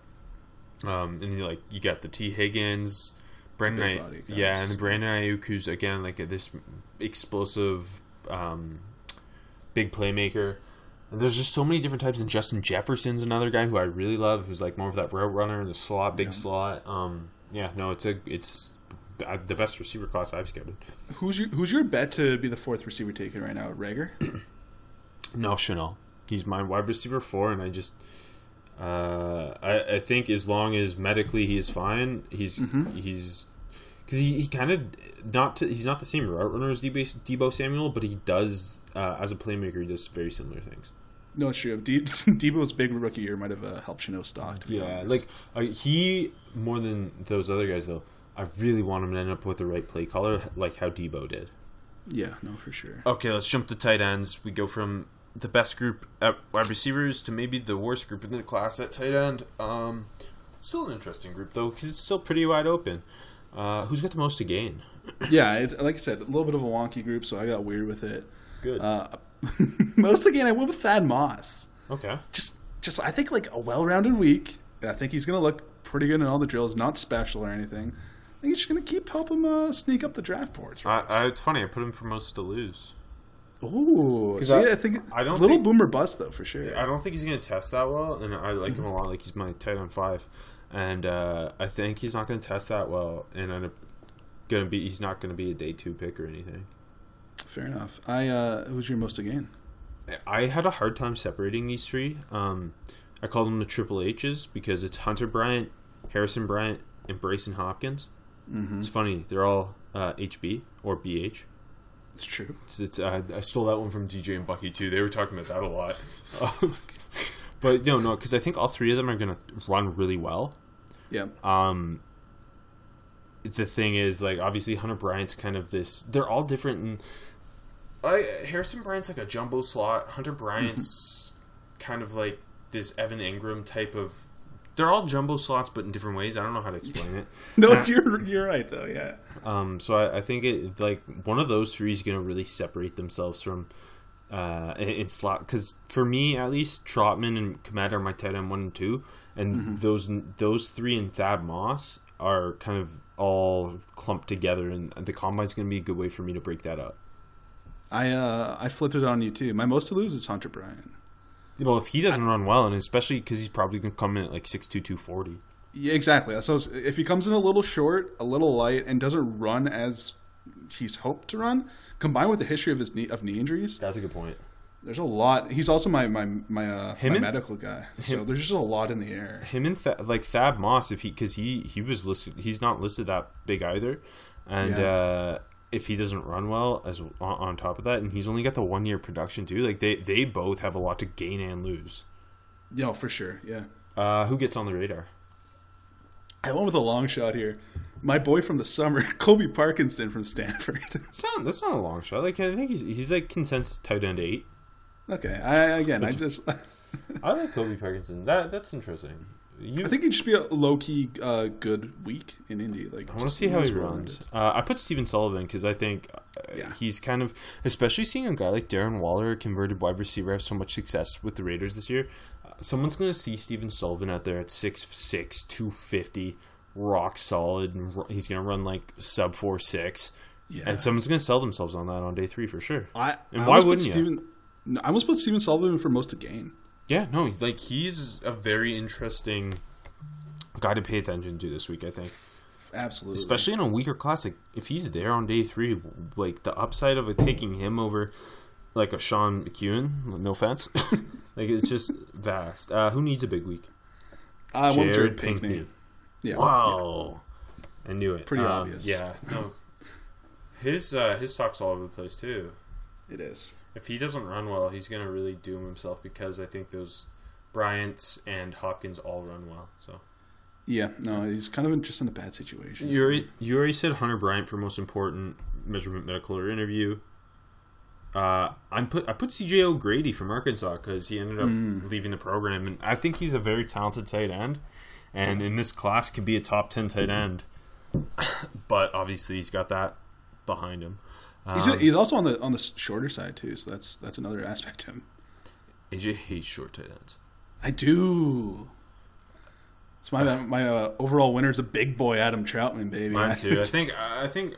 um, and you like you got the Tee Higgins, Brandon, I- yeah, and Brandon Aiyuk, who's again like this explosive, um, big playmaker. And there's just so many different types, and Justin Jefferson's another guy who I really love, who's like more of that route runner, the slot, big slot. Um, yeah, no, it's a it's uh, the best receiver class I've scouted. Who's your Who's your bet to be the fourth receiver taken right now? Reagor. No, Shenault. He's my wide receiver four, and I just, uh, I, I think as long as medically he is fine, he's he's because he, he kind of not to, he's not the same route runner as Debo, Debo Samuel, but he does uh, as a playmaker he does very similar things. No, it's true. De- Debo's big rookie year might have uh, helped Shenault stock. To Yeah, honest. like uh, he more than those other guys though. I really want him to end up with the right play caller, like how Debo did. yeah, no, for sure. Okay, let's jump to tight ends. We go from the best group at wide receivers to maybe the worst group in the class at tight end. Um, still an interesting group though, because it's still pretty wide open. Uh, who's got the most to gain? Yeah, it's, like I said, a little bit of a wonky group, so I got weird with it. Good. Uh, most again, I went with Thad Moss. okay. Just, just I think like a well-rounded week. I think he's gonna look pretty good in all the drills, not special or anything. I think he's just gonna keep helping uh, sneak up the draft boards. I, I, it's funny. I put him for most to lose. Ooh, see, I- I, think I don't little think- boomer bust though for sure. I don't think he's going to test that well, and I like him a lot. Like he's my tight end five, and uh, I think he's not going to test that well, and I'm going to be. He's not going to be a day two pick or anything. Fair enough. I uh, who's your most again? I had a hard time separating these three. Um, I call them the Triple H's because it's Hunter Bryant, Harrison Bryant, and Brycen Hopkins. Mm-hmm. It's funny; they're all uh, HB or BH. It's true. It's, it's uh, I stole that one from DJ and Bucky too. They were talking about that a lot. but no, no, because I think all three of them are going to run really well. Yeah. Um, the thing is, like, obviously Hunter Bryant's kind of this. They're all different. In, I Harrison Bryant's like a jumbo slot. Hunter Bryant's kind of like this Evan Engram type of. They're all jumbo slots, but in different ways. I don't know how to explain it. No, you're you're right though. Yeah. Um, so I, I think it like one of those three is going to really separate themselves from uh in, in slot because for me at least Trautman and Kmet are my tight end one and two, and those those three and Thad Moss are kind of all clumped together, and the combine's going to be a good way for me to break that up. I uh I flipped it on you too. My most to lose is Hunter Bryant. Well, if he doesn't run well, and especially because he's probably going to come in at like six two two forty. Yeah, exactly. So if he comes in a little short, a little light, and doesn't run as he's hoped to run, combined with the history of his knee of knee injuries, That's a good point. There's a lot. He's also my my my, uh, my and- medical guy. So there's just a lot in the air. him and Th- like Thad Moss, if he because he he was listed, he's not listed that big either, and Yeah. uh, if he doesn't run well as on, on top of that, and he's only got the one year production too, like they they both have a lot to gain and lose. You know, for sure. Yeah. Uh, who gets on the radar? I went with a long shot here. My boy from the summer, Colby Parkinson from Stanford. That's not that's not a long shot. Like I think he's he's like consensus tight end eight. Okay. I again, I just I like Colby Parkinson. That that's interesting. You I think he'd just be a low key uh, good week in Indy. Like I want to see how he runs. Uh, I put Steven Sullivan because I think uh, Yeah. he's kind of, especially seeing a guy like Darren Waller, a converted wide receiver, have so much success with the Raiders this year. Uh, someone's going to see Steven Sullivan out there at 6'6", 250, rock solid, and he's going to run like sub four six. Yeah. And someone's going to sell themselves on that on day three for sure. I, And I why wouldn't you? Steven, no, I almost put Steven Sullivan for most to gain. Yeah, no, like he's a very interesting guy to pay attention to this week. I think. Absolutely. especially in a weaker class. Like if he's there on day three, like the upside of it taking him over, like a Sean McKeon. No offense, like it's just vast. Uh, who needs a big week? I with Jared Jared Pinkney. Pinkney. Yeah. Wow, I knew it. Pretty Um, obvious. Yeah, no. His uh, his stock's all over the place too. It is. If he doesn't run well, he's gonna really doom himself because I think those Bryants and Hopkins all run well. So Yeah. No, he's kind of just in a bad situation. You already, you already said Hunter Bryant for most important measurement, medical, or interview. Uh, I'm put I put CJ O'Grady from Arkansas because he ended up leaving the program, and I think he's a very talented tight end, and in this class could be a top ten tight end. but obviously, he's got that behind him. He's, Um, he's also on the on the shorter side too, so that's that's another aspect to him. AJ hates short tight ends. I do. It's my my uh, overall winner is a big boy Adam Trautman, baby. Mine too. I think I think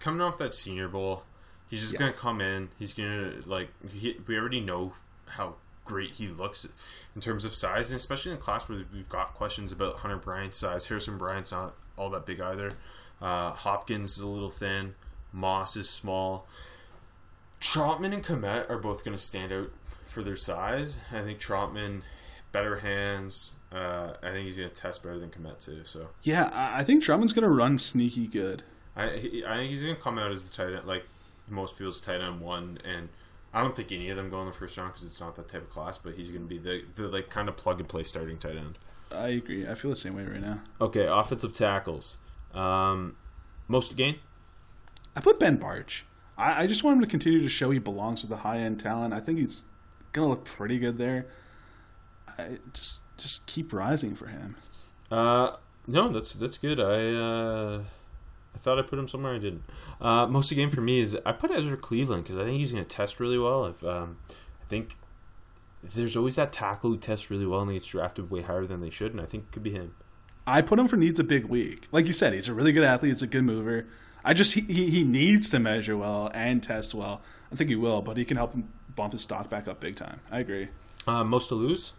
coming off that Senior Bowl, he's just Yeah. gonna come in. He's gonna like he, we already know how great he looks in terms of size, and especially in a class where we've got questions about Hunter Bryant's size. Harrison Bryant's not all that big either. Uh, Hopkins is a little thin. Moss is small. Trautman and Kmet are both going to stand out for their size. I think Trautman better hands. Uh, I think he's going to test better than Kmet too. So. yeah, I think Trautman's gonna run sneaky good. I he, I think he's gonna come out as the tight end, like most people's tight end one, and I don't think any of them go in the first round because it's not that type of class. But he's gonna be the the like kind of plug and play starting tight end. I agree. I feel the same way right now. Okay, offensive tackles. Um, most to gain. I put Ben Bartch. I, I just want him to continue to show he belongs with the high end talent. I think he's gonna look pretty good there. I just just keep rising for him. Uh, no, that's that's good. I uh, I thought I put him somewhere I didn't. Uh, most of the game for me is I put Ezra Cleveland because I think he's going to test really well. If um, I think there's always that tackle who tests really well and gets drafted way higher than they should, and I think it could be him. I put him for needs a big week. Like you said, he's a really good athlete. He's a good mover. I just he, he, needs to measure well and test well. I think he will, but he can help him bump his stock back up big time. I agree. Uh, most to lose.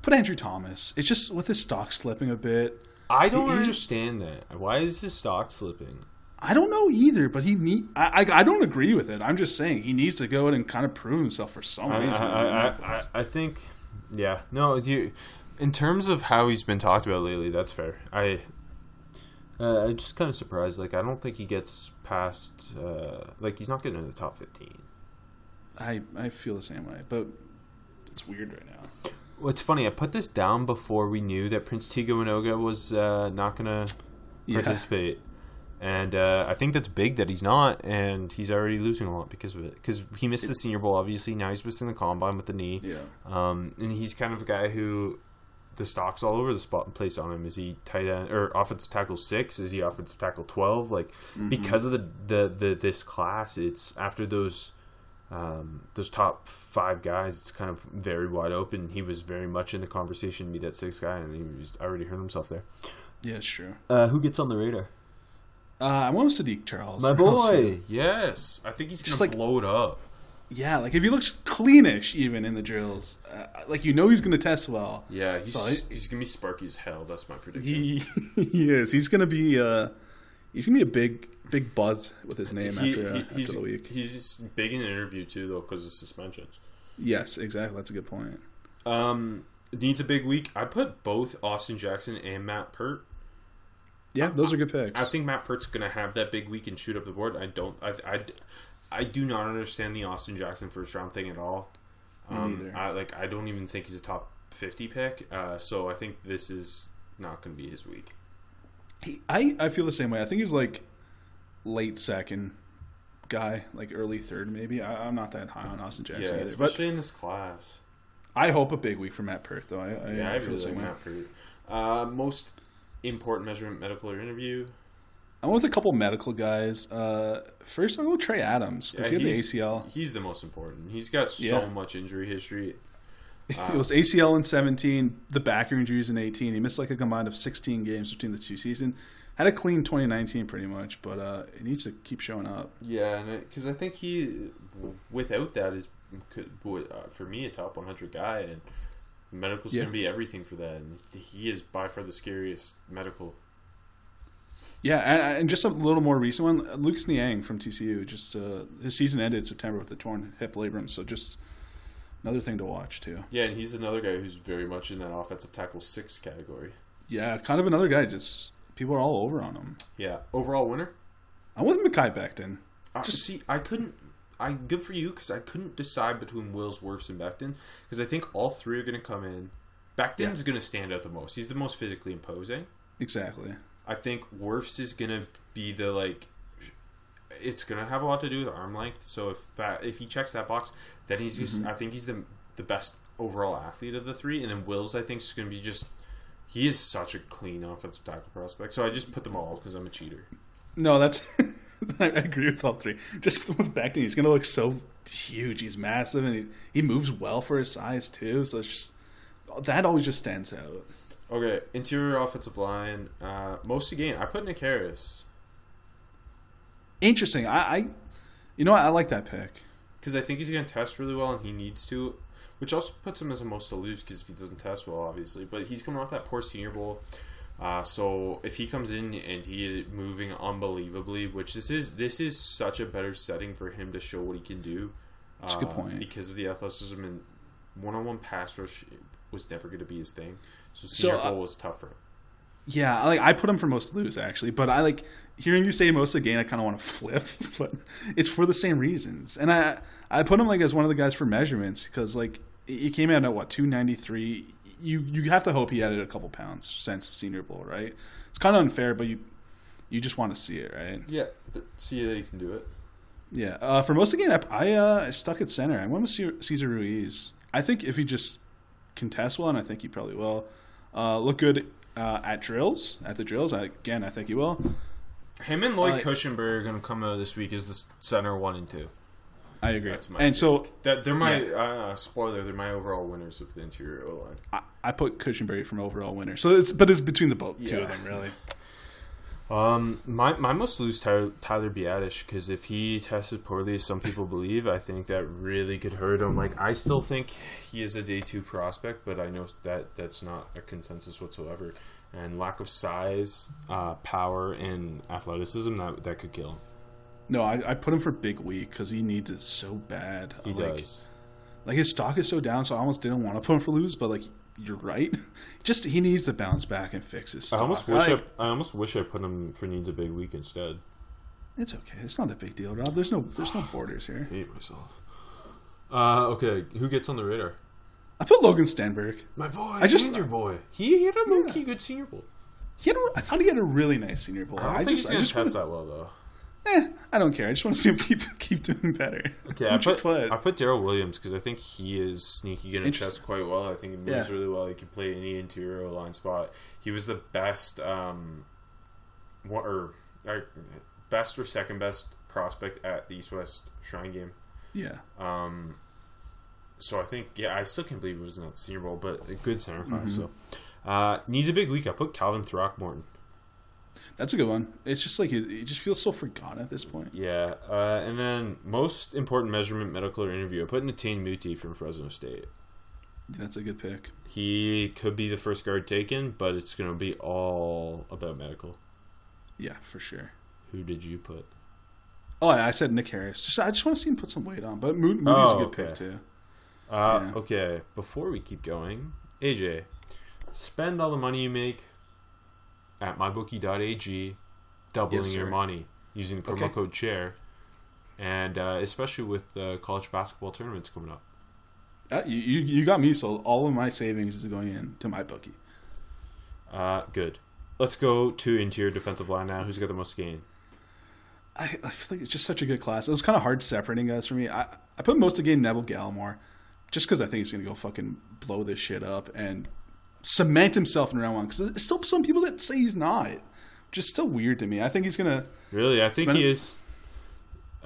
Put Andrew Thomas. It's just with his stock slipping a bit. I don't He- he- understand that. Why is his stock slipping? I don't know either, but he need. I, I I don't agree with it. I'm just saying he needs to go in and kind of prove himself for some I, reason. I, I, I, I think, yeah, no. You, in terms of how he's been talked about lately, that's fair. I, uh, I'm just kind of surprised. Like, I don't think he gets past. Uh, like, he's not getting into the top fifteen. I, I feel the same way, but it's weird right now. Well, it's funny. I put this down before we knew that Prince Tega Wanogho was uh, not going to Yeah. participate. And uh, I think that's big that he's not, and he's already losing a lot because of it. Because he missed the Senior Bowl, obviously. Now he's missing the combine with the knee. Yeah. Um, and he's kind of a guy who the stock's all over the spot and place on him. Is he tight end or offensive tackle six? Is he offensive tackle twelve? Like because of the, the the this class, it's after those um, those top five guys. It's kind of very wide open. He was very much in the conversation to be that sixth guy, and he was already hurt himself there. Yeah, it's true. Uh, who gets on the radar? Uh, I want Saahdiq Charles. My boy. Yes, I think he's gonna Just like- blow it up. Yeah, like if he looks cleanish even in the drills, uh, like you know he's going to test well. Yeah, he's So he- he's gonna be sparky as hell. That's my prediction. He he is. He's going to be uh he's going to be a big big buzz with his name He- after, uh, after the week. he's big in an interview too, though, because of suspensions. Yes, exactly. That's a good point. Um, needs a big week. I put both Austin Jackson and Matt Peart. Yeah, those are good picks. I think Matt Peart's gonna have that big week and shoot up the board. I don't. I. I, I do not understand the Austin Jackson first round thing at all. Me Um, neither. I like. I don't even think he's a top fifty pick. Uh, so I think this is not going to be his week. He, I I feel the same way. I think he's like late second guy, like early third maybe. I, I'm not that high on Austin Yeah, Jackson either, especially in this class. I hope a big week for Matt Peart though. I, I, Yeah, I I feel really the same like way. Matt Peart. Uh, most important measurement, medical or interview. I went with a couple medical guys. Uh, first, I'll go Trey Adams because Yeah, he had the he's- ACL. He's the most important. He's got so Yeah. much injury history. it was ACL in 17, the back injuries in 18. He missed like a combined of 16 games between the two seasons. Had a clean 2019 pretty much, but uh, he needs to keep showing up. Yeah, and because I think he, without that, is could, uh, for me a top 100 guy, and medical's Yeah. going to be everything for that. And he is by far the scariest medical. Yeah, and, and just a little more recent one, Lucas Niang from TCU. Just uh, his season ended September with a torn hip labrum, so just another thing to watch too. Yeah, and he's another guy who's very much in that offensive tackle six category. Yeah, kind of another guy. Just people are all over on him. Yeah, overall winner. I'm with Mekhi Becton. Uh, Just see, I couldn't. I good for you because I couldn't decide between Wills, Wirfs, and Becton because I think all three are going to come in. Becton's going to stand out the most. He's the most physically imposing. Exactly. I think Wirfs is gonna be the like. It's gonna have a lot to do with arm length. So if that if he checks that box, then he's just. Mm-hmm. I think he's the the best overall athlete of the three, and then Wills I think is gonna be just. He is such a clean offensive tackle prospect. So I just put them all because I'm a cheater. No, that's I agree with all three. Just with Becton, he's gonna look so huge. He's massive and he, he moves well for his size too. So it's just that always just stands out. Okay, interior offensive line. Uh, most again, I put Nick Harris Interesting. I, I you know what? I like that pick. because I think he's going to test really well, and he needs to, which also puts him as a most to lose because if he doesn't test well, obviously. But he's coming off that poor Senior Bowl, uh, so if he comes in and he is moving unbelievably, which this is this is such a better setting for him to show what he can do. That's a good uh, point. because of the athleticism and one-on-one pass rush was never going to be his thing. So So, Senior uh, Bowl was tougher. Yeah, I like I put him for most to lose actually, but I like hearing you say most of the. I kind of want to flip, but it's for the same reasons. And I I put him like as one of the guys for measurements because like he came out at what two ninety three. You you have to hope he added a couple pounds since Senior Bowl, right? It's kind of unfair, but you you just want to see it, right? Yeah, see that he can do it. Yeah. Uh, for most of the game, I, I uh, stuck at center. I went with Cesar Ruiz. I think if he just contests well, and I think he probably will, uh, look good uh, at drills. At the drills, I, again, I think he will. Him and Lloyd Uh, Cushenberry are going to come out this week as the center one and two. I agree. That's my and so That they're my Yeah. uh, spoiler. They're my overall winners of the interior O line. I, I put Cushenberry from overall winner. So it's but it's between the both two of them really. Um, my my most lose Tyler, Tyler Biadasz because if he tested poorly, as some people believe, I think that really could hurt him. Like I still think he is a day two prospect, but I know that that's not a consensus whatsoever. And lack of size, uh, power, and athleticism that that could kill him. No, I, I put him for big week because he needs it so bad. He like, does. Like his stock is so down, so I almost didn't want to put him for lose. But like you're right, just he needs to bounce back and fix his I almost wish Like, I, I almost wish I put him for needs a big week instead. It's okay. It's not a big deal, Rob. There's no there's no borders here. hate myself. Uh, okay, who gets on the radar? I put Logan Stenberg. My boy, I just- your boy. He had a low key good Senior Bowl. He had a, I thought he had a really nice Senior Bowl. I don't I think just, he's I just test that well though. Eh, I don't care. I just want to see him keep keep doing better. Okay, I put, I put Daryl Williams because I think he is sneaky going to Interesting. quite well. I think he moves Yeah. really well. He can play any interior line spot. He was the best, um, what or uh, best or second best prospect at the East West Shrine game. Yeah, Um, so I think yeah, I still can't believe it was not the Senior Bowl, but a good center class. So uh, needs a big week. I put Calvin Throckmorton. That's a good one. It's just like it, it just feels so forgotten at this point. Yeah, uh, and then most important measurement, medical or interview. I put Netane Muti from Fresno State. That's a good pick. He could be the first guard taken, but it's going to be all about medical. Yeah, for sure. Who did you put? Oh, I I said Nick Harris. Just I just want to see him put some weight on. But Mood, Moody's Oh, a good okay. pick too. Uh, Yeah. Okay, before we keep going, AJ, spend all the money you make at mybookie.ag, doubling Yes, your money using the promo Okay. code chair, and uh, especially with the college basketball tournaments coming up. Uh, you, you got me. So all of my savings is going in to my bookie. Uh, good. Let's go to interior defensive line now. Who's got the most gain? I, I feel like it's just such a good class. It was kind of hard separating guys for me. I, I put most of the game Neville Gallimore just because I think he's going to go fucking blow this shit up and cement himself in round one. Because there's still some people that say he's not, which is still weird to me. I think he's going to. Really, I think he is.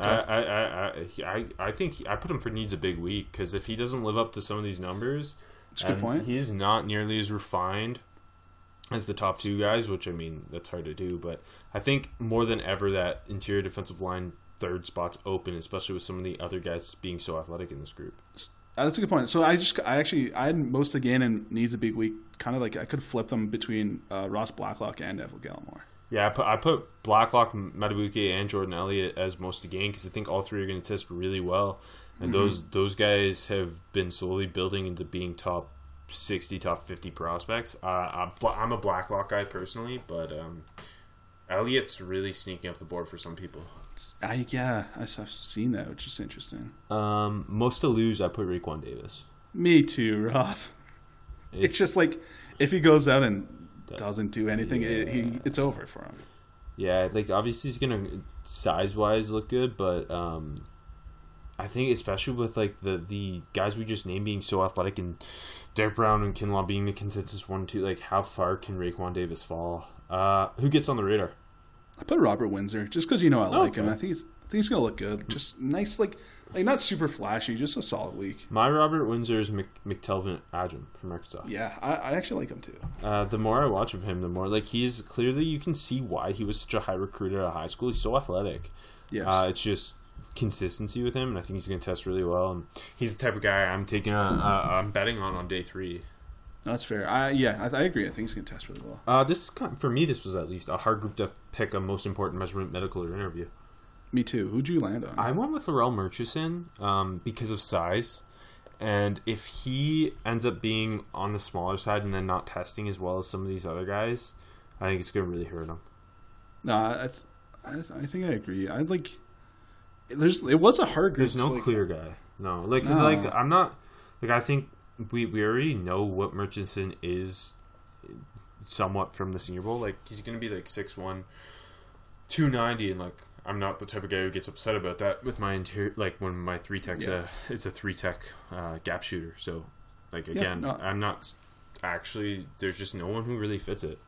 I, I, I, I, think I put him for needs a big week because if he doesn't live up to some of these numbers, That's a good point. He is not nearly as refined as the top two guys, which I mean that's hard to do. But I think more than ever that interior defensive line third spot's open, especially with some of the other guys being so athletic in this group. Uh, that's a good point. So I just, I actually, I had most of and needs a big week. Kind of like I could flip them between uh, Ross Blacklock and Neville Gallimore. Yeah, I put I put Blacklock, Madubuike, and Jordan Elliott as most to gain because I think all three are going to test really well, and those those guys have been slowly building into being top sixty, top fifty prospects. Uh, I'm, I'm a Blacklock guy personally, but um, Elliott's really sneaking up the board for some people. I yeah, I- I've seen that, which is interesting. Um, most to lose, I put Raekwon Davis. Me too, Rob. It's just like if he goes out and doesn't do anything, it, he it's over for him. Yeah, like obviously he's gonna size wise look good, but um, I think especially with like the the guys we just named being so athletic and Derrick Brown and Kinlaw being the consensus one two, like how far can Raekwon Davis fall? Uh, who gets on the radar? I put Robert Windsor just because you know I like him. I think he's, I think he's gonna look good. Just nice, like like not super flashy, just a solid week. My Robert Windsor is Mc, McTelvin Agim from Arkansas. Yeah, I, I actually like him too. Uh, the more I watch of him, the more like he's clearly you can see why he was such a high recruiter at high school. He's so athletic. Yes, Uh, it's just consistency with him, and I think he's going to test really well. And he's the type of guy I'm taking a, uh, I'm betting on on day three. That's fair. I yeah, I, I agree. I think he's gonna test really well. Uh, this for me. This was at least a hard group to pick a most important measurement, medical or interview. Me too. Who'd you land on? I went with Larrell Murchison um, because of size, and if he ends up being on the smaller side and then not testing as well as some of these other guys, I think it's going to really hurt him. no, I, I, th- I, th- I think I agree. I like. There's it was a hard group. There's no like, clear guy. No, like, cause No. like I'm not like I think we we already know what Murchison is somewhat from the Senior Bowl. Like he's gonna be like 6'1", 290, and like I'm not the type of guy who gets upset about that with my interior. Like when my three tech's Yeah. a it's a three tech uh, gap shooter. So like Yeah, again, no. I'm not actually. There's just no one who really fits it.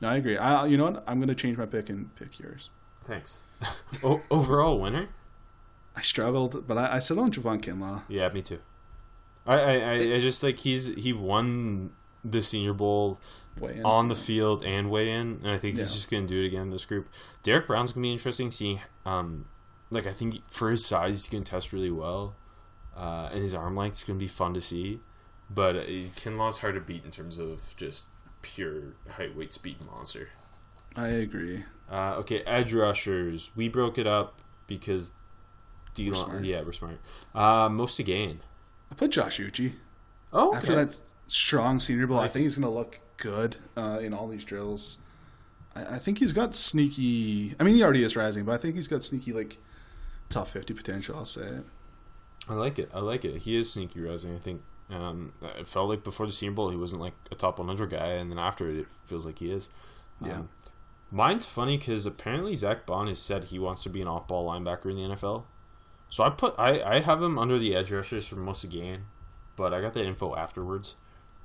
No, I agree. I, you know what? I'm gonna change my pick and pick yours. Thanks. o- overall winner. I struggled, but I, I settled on Javon Kinlaw. Yeah, me too. I, I, I, just like he's he won the Senior Bowl on the field and weigh in, and I think he's Yeah. just gonna do it again in this group. Derrick Brown's gonna be interesting seeing. Um, like I think for his size, he's gonna test really well, uh, and his arm length's gonna be fun to see. But uh, Kinlaw's hard to beat in terms of just pure height, weight, speed monster. I agree. Uh, okay, edge rushers. We broke it up because D smart. yeah, we're smart. Uh, most to gain. I put Josh Uche. Oh, After that strong senior bowl, I think he's going to look good uh, in all these drills. I, I think he's got sneaky. I mean, he already is rising, but I think he's got sneaky like top fifty potential. I'll say it. I like it. I like it. He is sneaky rising. I think Um, it felt like before the Senior Bowl he wasn't like a top 100 guy, and then after it, it feels like he is. Yeah. Um, mine's funny because apparently Zack Baun has said he wants to be an off-ball linebacker in the NFL. So I put I, I have him under the edge rushers for most of the game, but I got that info afterwards.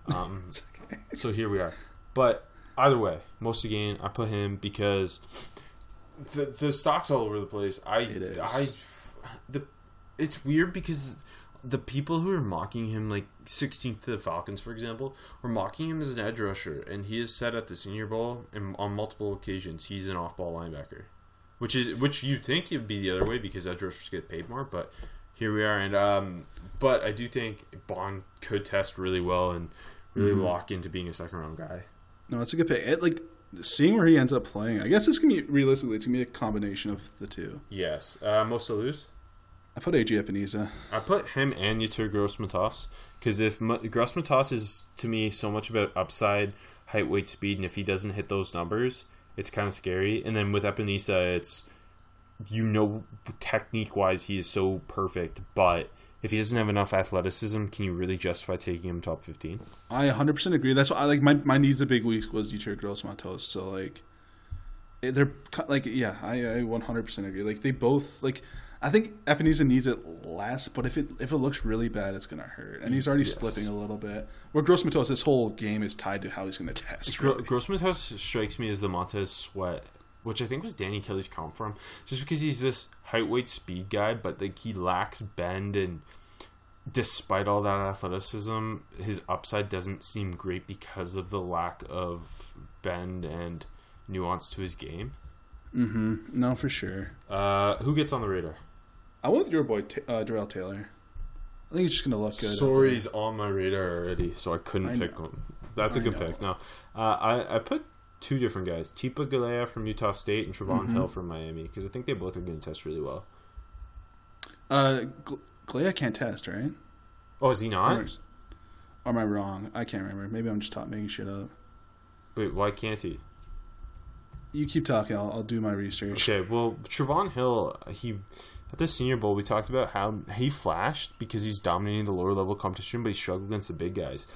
Um, okay. so here we are. But either way, most of the game I put him because the the stock's all over the place. I It is. I the it's weird because the people who are mocking him, like 16th to the Falcons, for example, were mocking him as an edge rusher, and he has said at the Senior Bowl and on multiple occasions he's an off-ball linebacker, which is which you think it would be the other way because edge rushers get paid more, but here we are. And um, but I do think Baun could test really well and really lock into being a second round guy. No, it's a good pick. It, like seeing where he ends up playing, I guess it's gonna be realistically it's gonna be a combination of the two. Yes, uh, most to lose. I put AJ Epenesa. I put him and Yetur Gross Matos because if Gross Matos is to me so much about upside, height, weight, speed, and if he doesn't hit those numbers, it's kind of scary. And then with Epenesa, it's you know technique wise he is so perfect, but if he doesn't have enough athleticism, can you really justify taking him top fifteen? I 100% agree. That's why I like my my needs a big week was Dietrich Gross Matos. So like eh, they're like yeah, I, I 100% agree. Like they both like I think Epenesa needs it less, but if it if it looks really bad, it's gonna hurt. And he's already Yes. slipping a little bit. Where Gross Matos, this whole game is tied to how he's gonna test. Really. Gross Matos strikes me as the Montez Sweat, which I think was Danny Kelly's comp from, just because he's this height, weight, speed guy, but like he lacks bend, and despite all that athleticism, his upside doesn't seem great because of the lack of bend and nuance to his game. Mm-hmm. No, for sure. Uh, who gets on the radar? I went with your boy Ta- uh, Darrell Taylor. I think he's just gonna look good. Sorry, he's on my radar already, so I couldn't I pick know. one. That's a good know. pick. No, uh, I I put two different guys: Tipa Galeai from Utah State and Trevon Mm-hmm. Hill from Miami, because I think they both are going to test really well. Uh, Glea can't test, right? Oh, is he not? or am I wrong? I can't remember. Maybe I'm just talk- making shit up. Wait, why can't he? You keep talking. I'll, I'll do my research. Okay, well, Trevon Hill, he at the Senior Bowl, we talked about how he flashed because he's dominating the lower level competition, but he struggled against the big guys.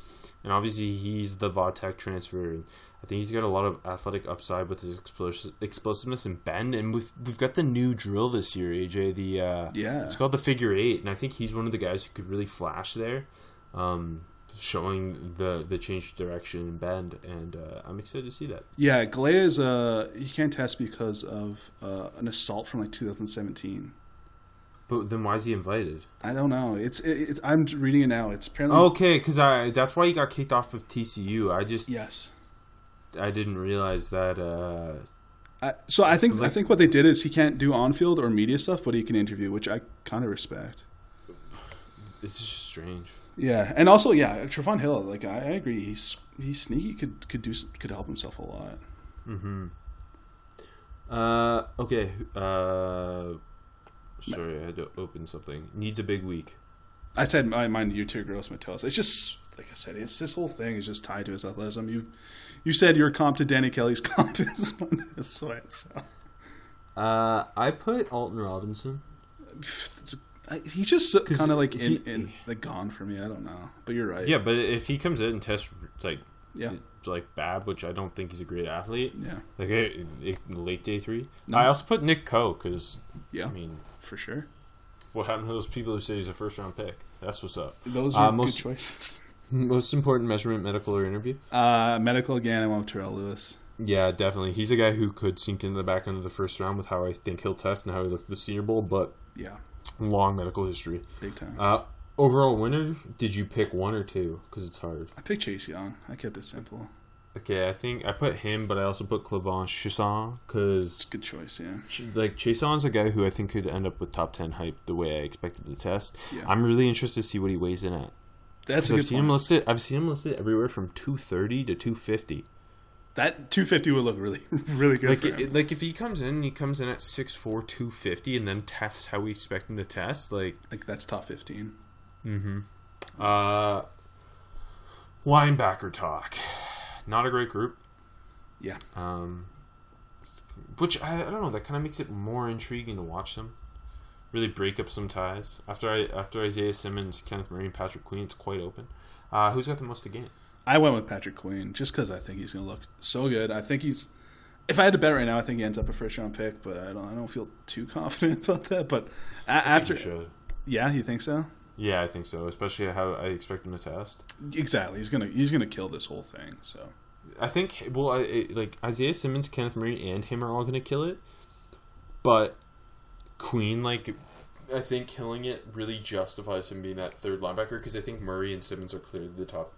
And obviously, he's the Vodtech transfer, and I think he's got a lot of athletic upside with his explos- explosiveness and bend. And we've we've got the new drill this year, AJ. The uh, Yeah. it's called the figure eight, and I think he's one of the guys who could really flash there, um, showing the the change of direction and bend. And uh, I'm excited to see that. Yeah, Galeai is uh he can't test because of uh, an assault from like 2017. But then why is he invited? I don't know. It's it, it, I'm reading it now. It's apparently Okay, because I that's why he got kicked off of TCU. I just yes. I didn't realize that. Uh, I, so I think I think what they did is he can't do on field or media stuff, but he can interview, which I kind of respect. it's just strange. Yeah, and also yeah, Trevon Hill. Like I, I agree, he's he's sneaky. Could could do could help himself a lot. Mm-hmm. Uh, okay. Uh, sorry, I had to open something. Needs a big week. I said my mine you two gross Matos. It's just like I said, it's this whole thing is just tied to his athleticism. You you said your comp to Danny Kelly's comp is Montez Sweat. So Uh, I put Alton Robinson. he's just kind of like in, he- in like gone for me. I don't know, but you're right. Yeah, but if he comes in and tests like yeah, like bad, which I don't think he's a great athlete, yeah, like late day three. No. I also put Nick Coe because yeah, I mean, for sure. what happened to those people who say he's a first round pick? That's what's up. Those Uh, are most- good choices. Most important measurement, medical or interview. Uh, medical again. I went with Terrell Lewis. Yeah, definitely. He's a guy who could sink into the back end of the first round with how I think he'll test and how he looks at the Senior Bowl, but Yeah, long medical history. big time. Uh, overall winner, did you pick one or two? Because it's hard. I picked Chase Young. I kept it simple. Okay, I think I put him, but I also put K'Lavon Chaisson It's because a good choice. Yeah, like Chaisson's a guy who I think could end up with top ten hype the way I expected to test. Yeah. I'm really interested to see what he weighs in at. that's a I've seen point. him listed. I've seen him listed everywhere from 230 to 250. That 250 would look really, really good. Like, it, like if he comes in, he comes in at 6'4", 250, and then tests how we expect him to test. Like, like that's top 15. Mm-hmm. uh, linebacker talk. Not a great group. Yeah, Um, which I, I don't know. That kind of makes it more intriguing to watch them. really break up some ties. After I after Isaiah Simmons, Kenneth Murray, and Patrick Queen, it's quite open. Uh, who's got the most to gain? I went with Patrick Queen just because I think he's going to look so good. I think he's. If I had to bet right now, I think he ends up a first round pick, but I don't. I don't feel too confident about that. But a- after, yeah, you think so? Yeah, I think so. Especially how I expect him to test. Exactly. He's gonna he's gonna kill this whole thing. So I think well, I, it, like Isaiah Simmons, Kenneth Murray, and him are all going to kill it, but Queen, like, I think killing it really justifies him being that third linebacker because I think Murray and Simmons are clearly the top.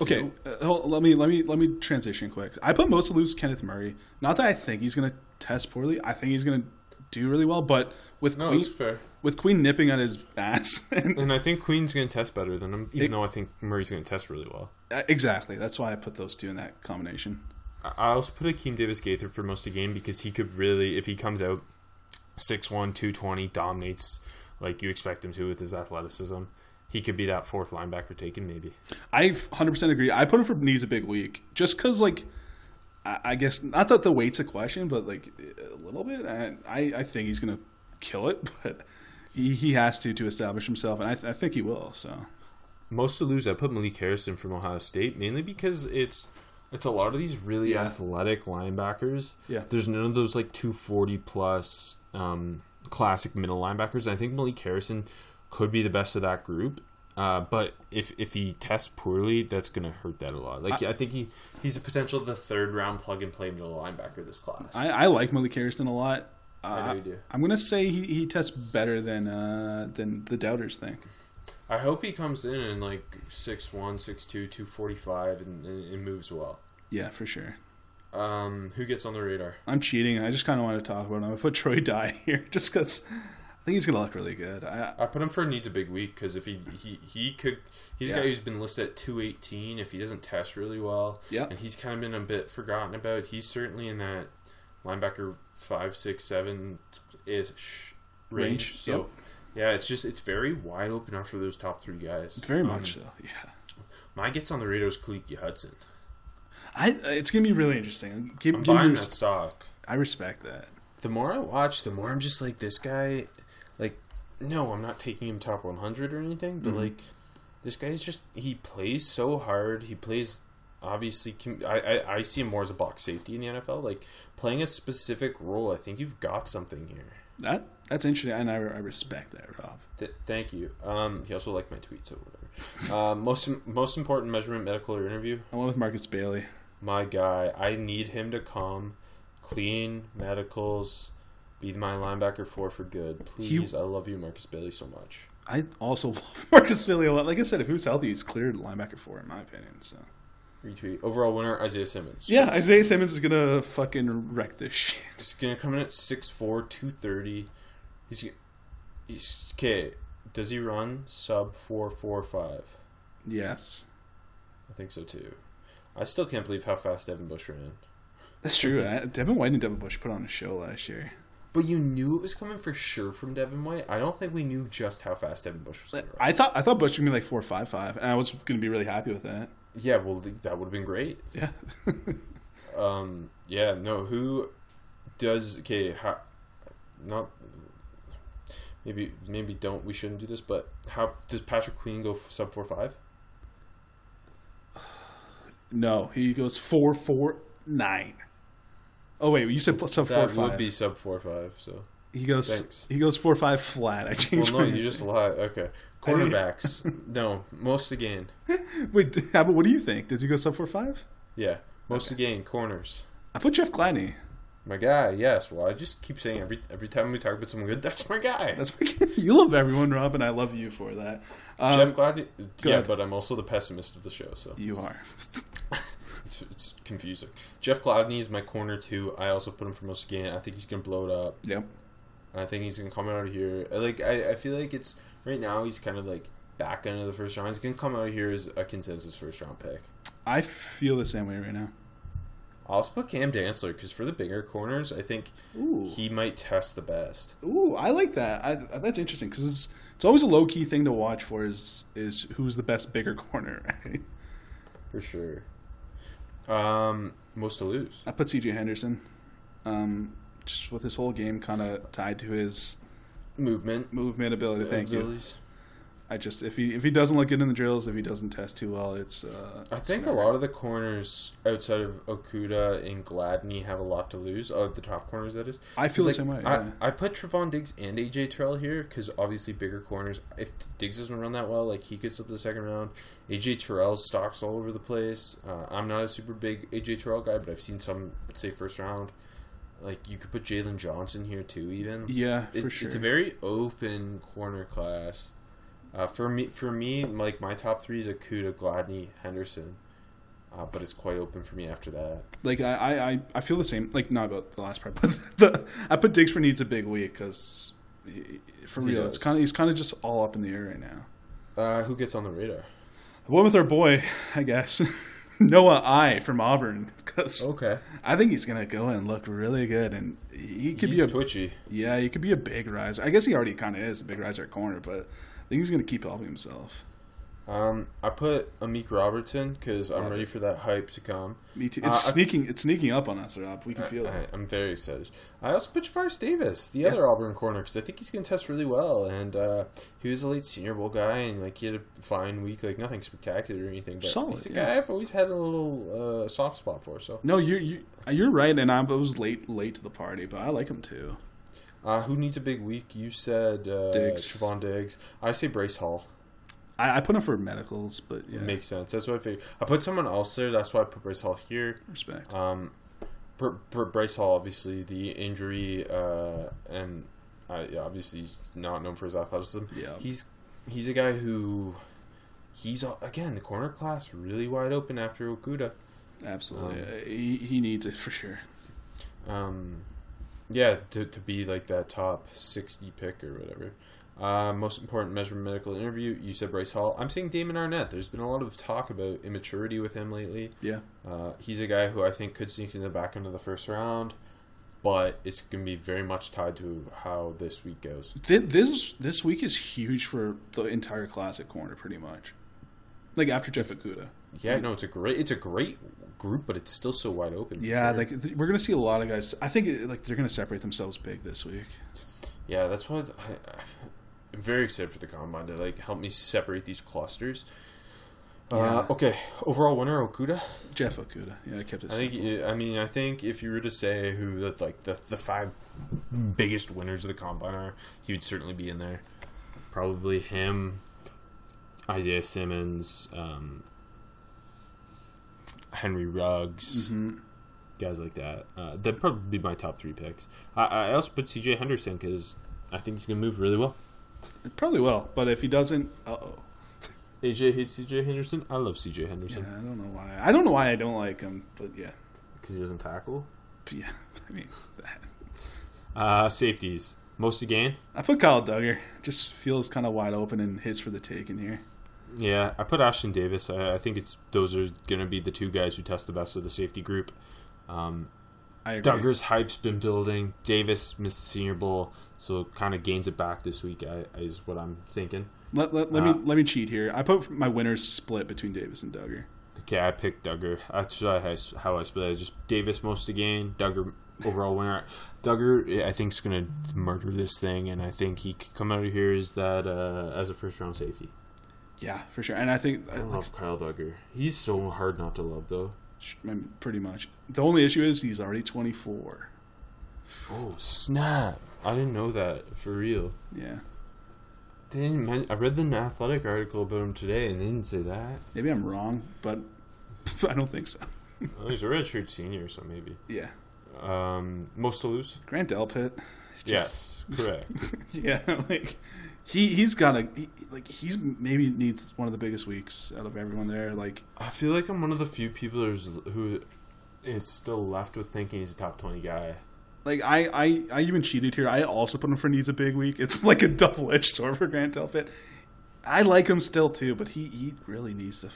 okay, uh, hold, let me let me let me transition quick. I put most of lose Kenneth Murray. Not that I think he's gonna test poorly. I think he's gonna do really well. But with no, Queen, fair, with Queen nipping on his ass, and, and I think Queen's going to test better than him, even It- though I think Murray's going to test really well. uh, exactly. That's why I put those two in that combination. I I also put Akeem Davis Gaither for most of the game because he could really, if he comes out 6'1", 220, dominates like you expect him to with his athleticism, he could be that fourth linebacker taken maybe. I 100% agree. I put him for knees a big week just because, like, I, I guess not that the weight's a question, but like a little bit. I I, I think he's gonna kill it, but he, he has to to establish himself, and I, th- I think he will. So Most to lose, I put Malik Harrison from Ohio State mainly because it's it's a lot of these really Yeah. athletic linebackers. Yeah. there's none of those like 240 plus um, classic middle linebackers. I think Malik Harrison could be the best of that group. Uh, but if if he tests poorly, that's gonna hurt that a lot. Like I, think he he's a potential the third round plug and play middle linebacker this class. I, I like Malik Harrison a lot. Uh, I know you do. I'm gonna say he, he tests better than uh, than the doubters think. I hope he comes in and like 6'1", 6'2", 245 and, and, and moves well. Yeah, for sure. Um, who gets on the radar? I'm cheating. I just kind of want to talk about him. I put Troy Dye here just because I think he's gonna look really good. I, I put him for a needs a big week because if he he he could he's a guy who's been listed at two eighteen. If he doesn't test really well, Yeah. and he's kind of been a bit forgotten about. He's certainly in that linebacker five six seven ish range. Range, So yep. yeah, it's just it's very wide open after those top three guys. It's very Um, much so. Yeah. My gets on the radar is Khaleke Hudson. I it's gonna be really interesting. Give, I'm buying res- that stock. I respect that. the more I watch, the more I'm just like this guy. No, I'm not taking him top 100 or anything, but Mhm. like, this guy's just he plays so hard. He plays obviously. I, I I see him more as a box safety in the NFL. Like playing a specific role. I think you've got something here. That that's interesting, and I, I respect that, Rob. Th- thank you. Um, he also liked my tweets so whatever. uh, most most important measurement, medical or interview. I went with Markus Bailey. My guy, I need him to come clean medicals. Be my linebacker four for good, please. I love you, Markus Bailey, so much. I also love Markus Bailey a lot. Like I said, if he was healthy, he's cleared linebacker four, in my opinion. So Retweet. Overall winner, Isaiah Simmons. yeah, Isaiah Simmons is gonna fucking wreck this shit. He's going to come in at 6'4", 230. He's, he's, okay, does he run sub 445? Yes, I think so too. I still can't believe how fast Devin Bush ran. that's true. Devin White and Devin Bush put on a show last year. But you knew it was coming for sure from Devin White. I don't think we knew just how fast Devin Bush was going to run. I thought I thought Bush would be like four five five, and I was gonna be really happy with that. Yeah, well, that would have been great. Yeah, Um, yeah, no, who does okay? How, not maybe maybe don't we shouldn't do this, but how does Patrick Queen go sub four five? no, he goes four four nine. Oh wait, you said sub four That five. would be sub four five. So he goes thanks. he goes four five flat. I think. well, changed. no, you just lied. Okay, cornerbacks. no, most again. wait. How about what do you think? Does he go sub four five? Yeah, most again corners. I put Jeff Gladney. My guy, yes. Well, I just keep saying every every time we talk about someone good, that's my guy. That's my you love everyone, Rob, and I love you for that. Um, Jeff Gladney. Yeah, good. but I'm also the pessimist of the show, so you are. It's, it's confusing. Jeff Gladney is my corner too. I also put him for most again. I think he's gonna blow it up. Yep. I think he's gonna come out of here. I Like I, I feel like it's right now he's kind of like back end of the first round. He's gonna come out of here as a consensus first round pick. I feel the same way right now. I'll also put Cam Dantzler because for the bigger corners, I think Ooh. he might test the best. Ooh, I like that. I, that's interesting because it's, it's always a low key thing to watch for is is who's the best bigger corner. Right? For sure. Um, most to lose. I put C.J. Henderson, um, just with his whole game kind of tied to his movement. movement ability. Thank you. I just if he if he doesn't look good in the drills, if he doesn't test too well, it's. Uh, I think a lot of the corners outside of Okudah and Gladney have a lot to lose. Oh, the top corners, that is. I feel the 'Cause, same way. like, yeah. I, I put Trevon Diggs and AJ Terrell here because obviously bigger corners. If Diggs doesn't run that well, like he could slip to the second round. AJ Terrell's stocks all over the place. Uh, I'm not a super big AJ Terrell guy, but I've seen some say first round. Like you could put Jaylon Johnson here too, even. yeah, It's, for sure. it's a very open corner class. Uh, for me, for me, like my top three is Okudah, Gladney, Henderson, uh, but it's quite open for me after that. like I, I, I- feel the same. Like not about the last part, but the I put Diggs for needs a big week because for real, it's kind of he's kind of just all up in the air right now. Uh, who gets on the radar? The one with our boy, I guess Noah I from Auburn because Okay, I think he's gonna go and look really good, and he could he's be a twitchy. yeah, he could be a big riser. I guess he already kind of is a big riser at corner, but think he's gonna keep helping himself. Um, I put Amik Robertson because I'm ready for that hype to come. Me too. Uh, It's I- sneaking. It's sneaking up on us, Rob. We can feel I, it. I'm very excited. I also put Javaris Davis, the Yeah. other Auburn corner, because I think he's going to test really well. And uh, he was a late Senior Bowl guy, and like he had a fine week, like nothing spectacular or anything. But Solid, he's a yeah. guy I've always had a little uh, soft spot for. So, No, you're you, you're right, and I was late late to the party, but I like him too. Uh, who needs a big week? You said uh, Diggs. Trevon Diggs. I say Bryce Hall. I, I put him for medicals, but yeah, It makes sense. That's what I figured. I put someone else there. That's why I put Bryce Hall here. respect. Um, Br- Br- Bryce Hall, obviously the injury, uh, and uh, yeah, obviously he's not known for his athleticism. Yeah. he's he's a guy who he's uh, again the corner class really wide open after Okudah. Absolutely, um, Uh, he, he needs it for sure. Um, yeah, to to be like that top sixty pick or whatever. Uh, most important measurement medical interview. You said Bryce Hall. I'm saying Damon Arnette. There's been a lot of talk about immaturity with him lately. Yeah, Uh, he's a guy who I think could sneak in the back end of the first round, but it's going to be very much tied to how this week goes. This this week is huge for the entire classic corner, pretty much. Like after Jeff Okudah. Yeah, no, it's a great, it's a great group, but it's still so wide open. Yeah, sure. like th- we're gonna see a lot of guys. I think like they're gonna separate themselves big this week. yeah, that's why I, I'm very excited for the combine to like help me separate these clusters. Uh, okay, overall winner Okudah. Jeff Okudah. Yeah, I kept it. I think. I mean, I think if you were to say who the like the the five biggest winners of the combine are, he would certainly be in there. Probably him, Isaiah Simmons, um, Henry Ruggs, Mhm. guys like that. Uh, that'd probably be my top three picks. I, I also put C.J. Henderson because I think he's gonna move really well. Probably will, but if he doesn't, uh oh. AJ hates C.J. Henderson. I love C.J. Yeah, Henderson I don't know why. I don't know why I don't like him, but yeah, because he doesn't tackle. Yeah. I mean, Uh, safeties. Most again. I put Kyle Dugger. Just feels kind of wide open and hits for the taking here. Yeah, I put Ashtyn Davis. I, I think it's those are going to be the two guys who test the best of the safety group. Um, I agree. Dugger's hype's been building. Davis missed the Senior Bowl, so kind of gains it back this week. I, is what I'm thinking. Let, let, let Uh, me let me cheat here. I put my winners split between Davis and Dugger. Okay, I picked Dugger. That's how I, how I split it. Just Davis most again. Dugger overall winner. Dugger, I think, is going to murder this thing, and I think he could come out of here as that uh, as a first round safety. Yeah, for sure. And I think I I like, love Kyle Dugger. He's so hard not to love, though. sh- I mean, pretty much. The only issue is he's already 24. Oh snap! I didn't know that for real. Yeah, They didn't men- I read the athletic article about him today, and they didn't say that. maybe I'm wrong, but I don't think so. Well, he's a redshirt senior, so maybe. Yeah, Um, most to lose. Grant Delpit. Yes, correct. Yeah, like he he's got a he, like he's maybe needs one of the biggest weeks out of everyone there. Like I feel like I'm one of the few people who is still left with thinking he's a top twenty guy. like I I I even cheated here. I also put him for needs a big week. It's like a double edged sword for Grant Delpit. I like him still too, but he he really needs to.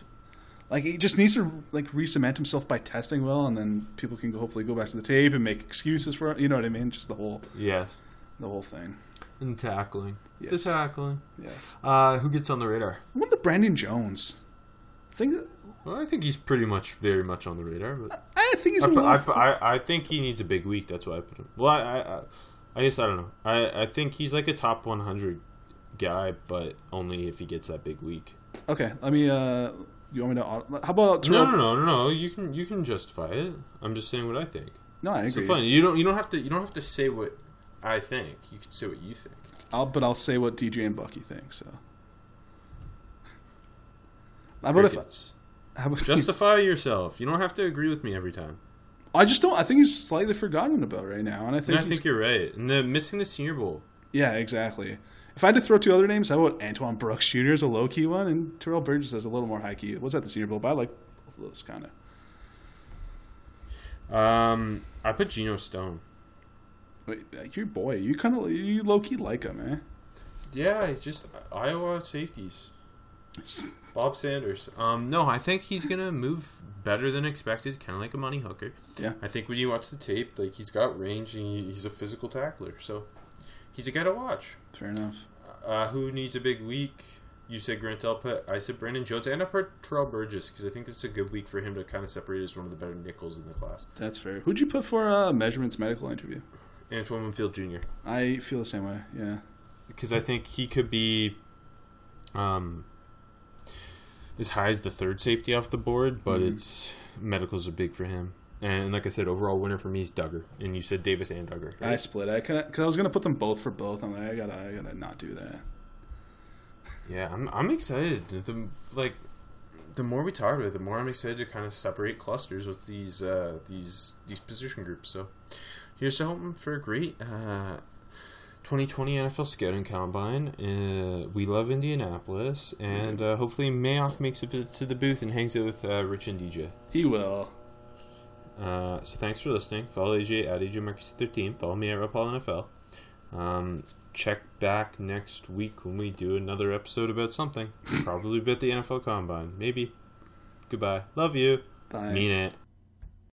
Like he just needs to like re-cement himself by testing well, and then people can go, hopefully go back to the tape and make excuses for it. You know what I mean? Just the whole Yes, the whole thing. And tackling. Yes. The tackling. Yes. Uh, who gets on the radar? What about Brandon Jones? I think Well, I think he's pretty much very much on the radar, but I think he's I. I, I, I think he needs a big week. That's why I put him. Well, I, I, I I guess I don't know. I I think he's like a top 100 guy, but only if he gets that big week. Okay, let me. Uh, you want me to? How about No, no, no, no, no. You can you can justify it. I'm just saying what I think. No, I It's agree. fun. You don't you don't have to you don't have to say what I think. You can say what you think. I'll, but I'll say what DJ and Bucky think. So. How about if? How about Justify yourself. You don't have to agree with me every time. I just don't. I think he's slightly forgotten about right now, and I think. And I think you're right. And the missing the Senior Bowl. yeah, exactly. If I had to throw two other names, how about Antoine Brooks Jr. is a low key one, and Terrell Burgess is a little more high key. Was that the Senior Bowl? But I like both of those kind of. Um, I put Geno Stone. Wait, your boy, you kind of you low key like him, eh? Yeah, he's just Iowa safeties. Bob Sanders. Um, no, I think he's gonna move better than expected, kind of like a money hooker. Yeah. I think when you watch the tape, like he's got range and he's a physical tackler, so he's a guy to watch. Fair enough. Uh, who needs a big week? You said Grant Delpit. I said Brandon Jones. And I put Terrell Burgess because I think this is a good week for him to kind of separate as one of the better nickels in the class. That's fair. Who'd you put for uh, measurements medical interview? Antoine Winfield Jr. I feel the same way. Yeah. because I think he could be um, as high as the third safety off the board, but it's medicals are big for him. And like I said, overall winner for me is Dugger, and you said Davis and Dugger. I split. I because I was gonna put them both for both. I'm like, I gotta, I gotta not do that. Yeah, I'm I'm excited. The like the more we talk about it, the more I'm excited to kind of separate clusters with these uh, these these position groups. So here's to hoping for a great uh, 2020 NFL Scouting Combine. Uh, we love Indianapolis, and uh, hopefully Mayock makes a visit to the booth and hangs out with uh, Rich and DJ. He will. Uh, so thanks for listening. Follow AJ at AJ Marcus 13. Follow me at Rapal NFL. Um, check back next week when we do another episode about something. Probably about the NFL Combine. Maybe. Goodbye. Love you. Bye. Mean it.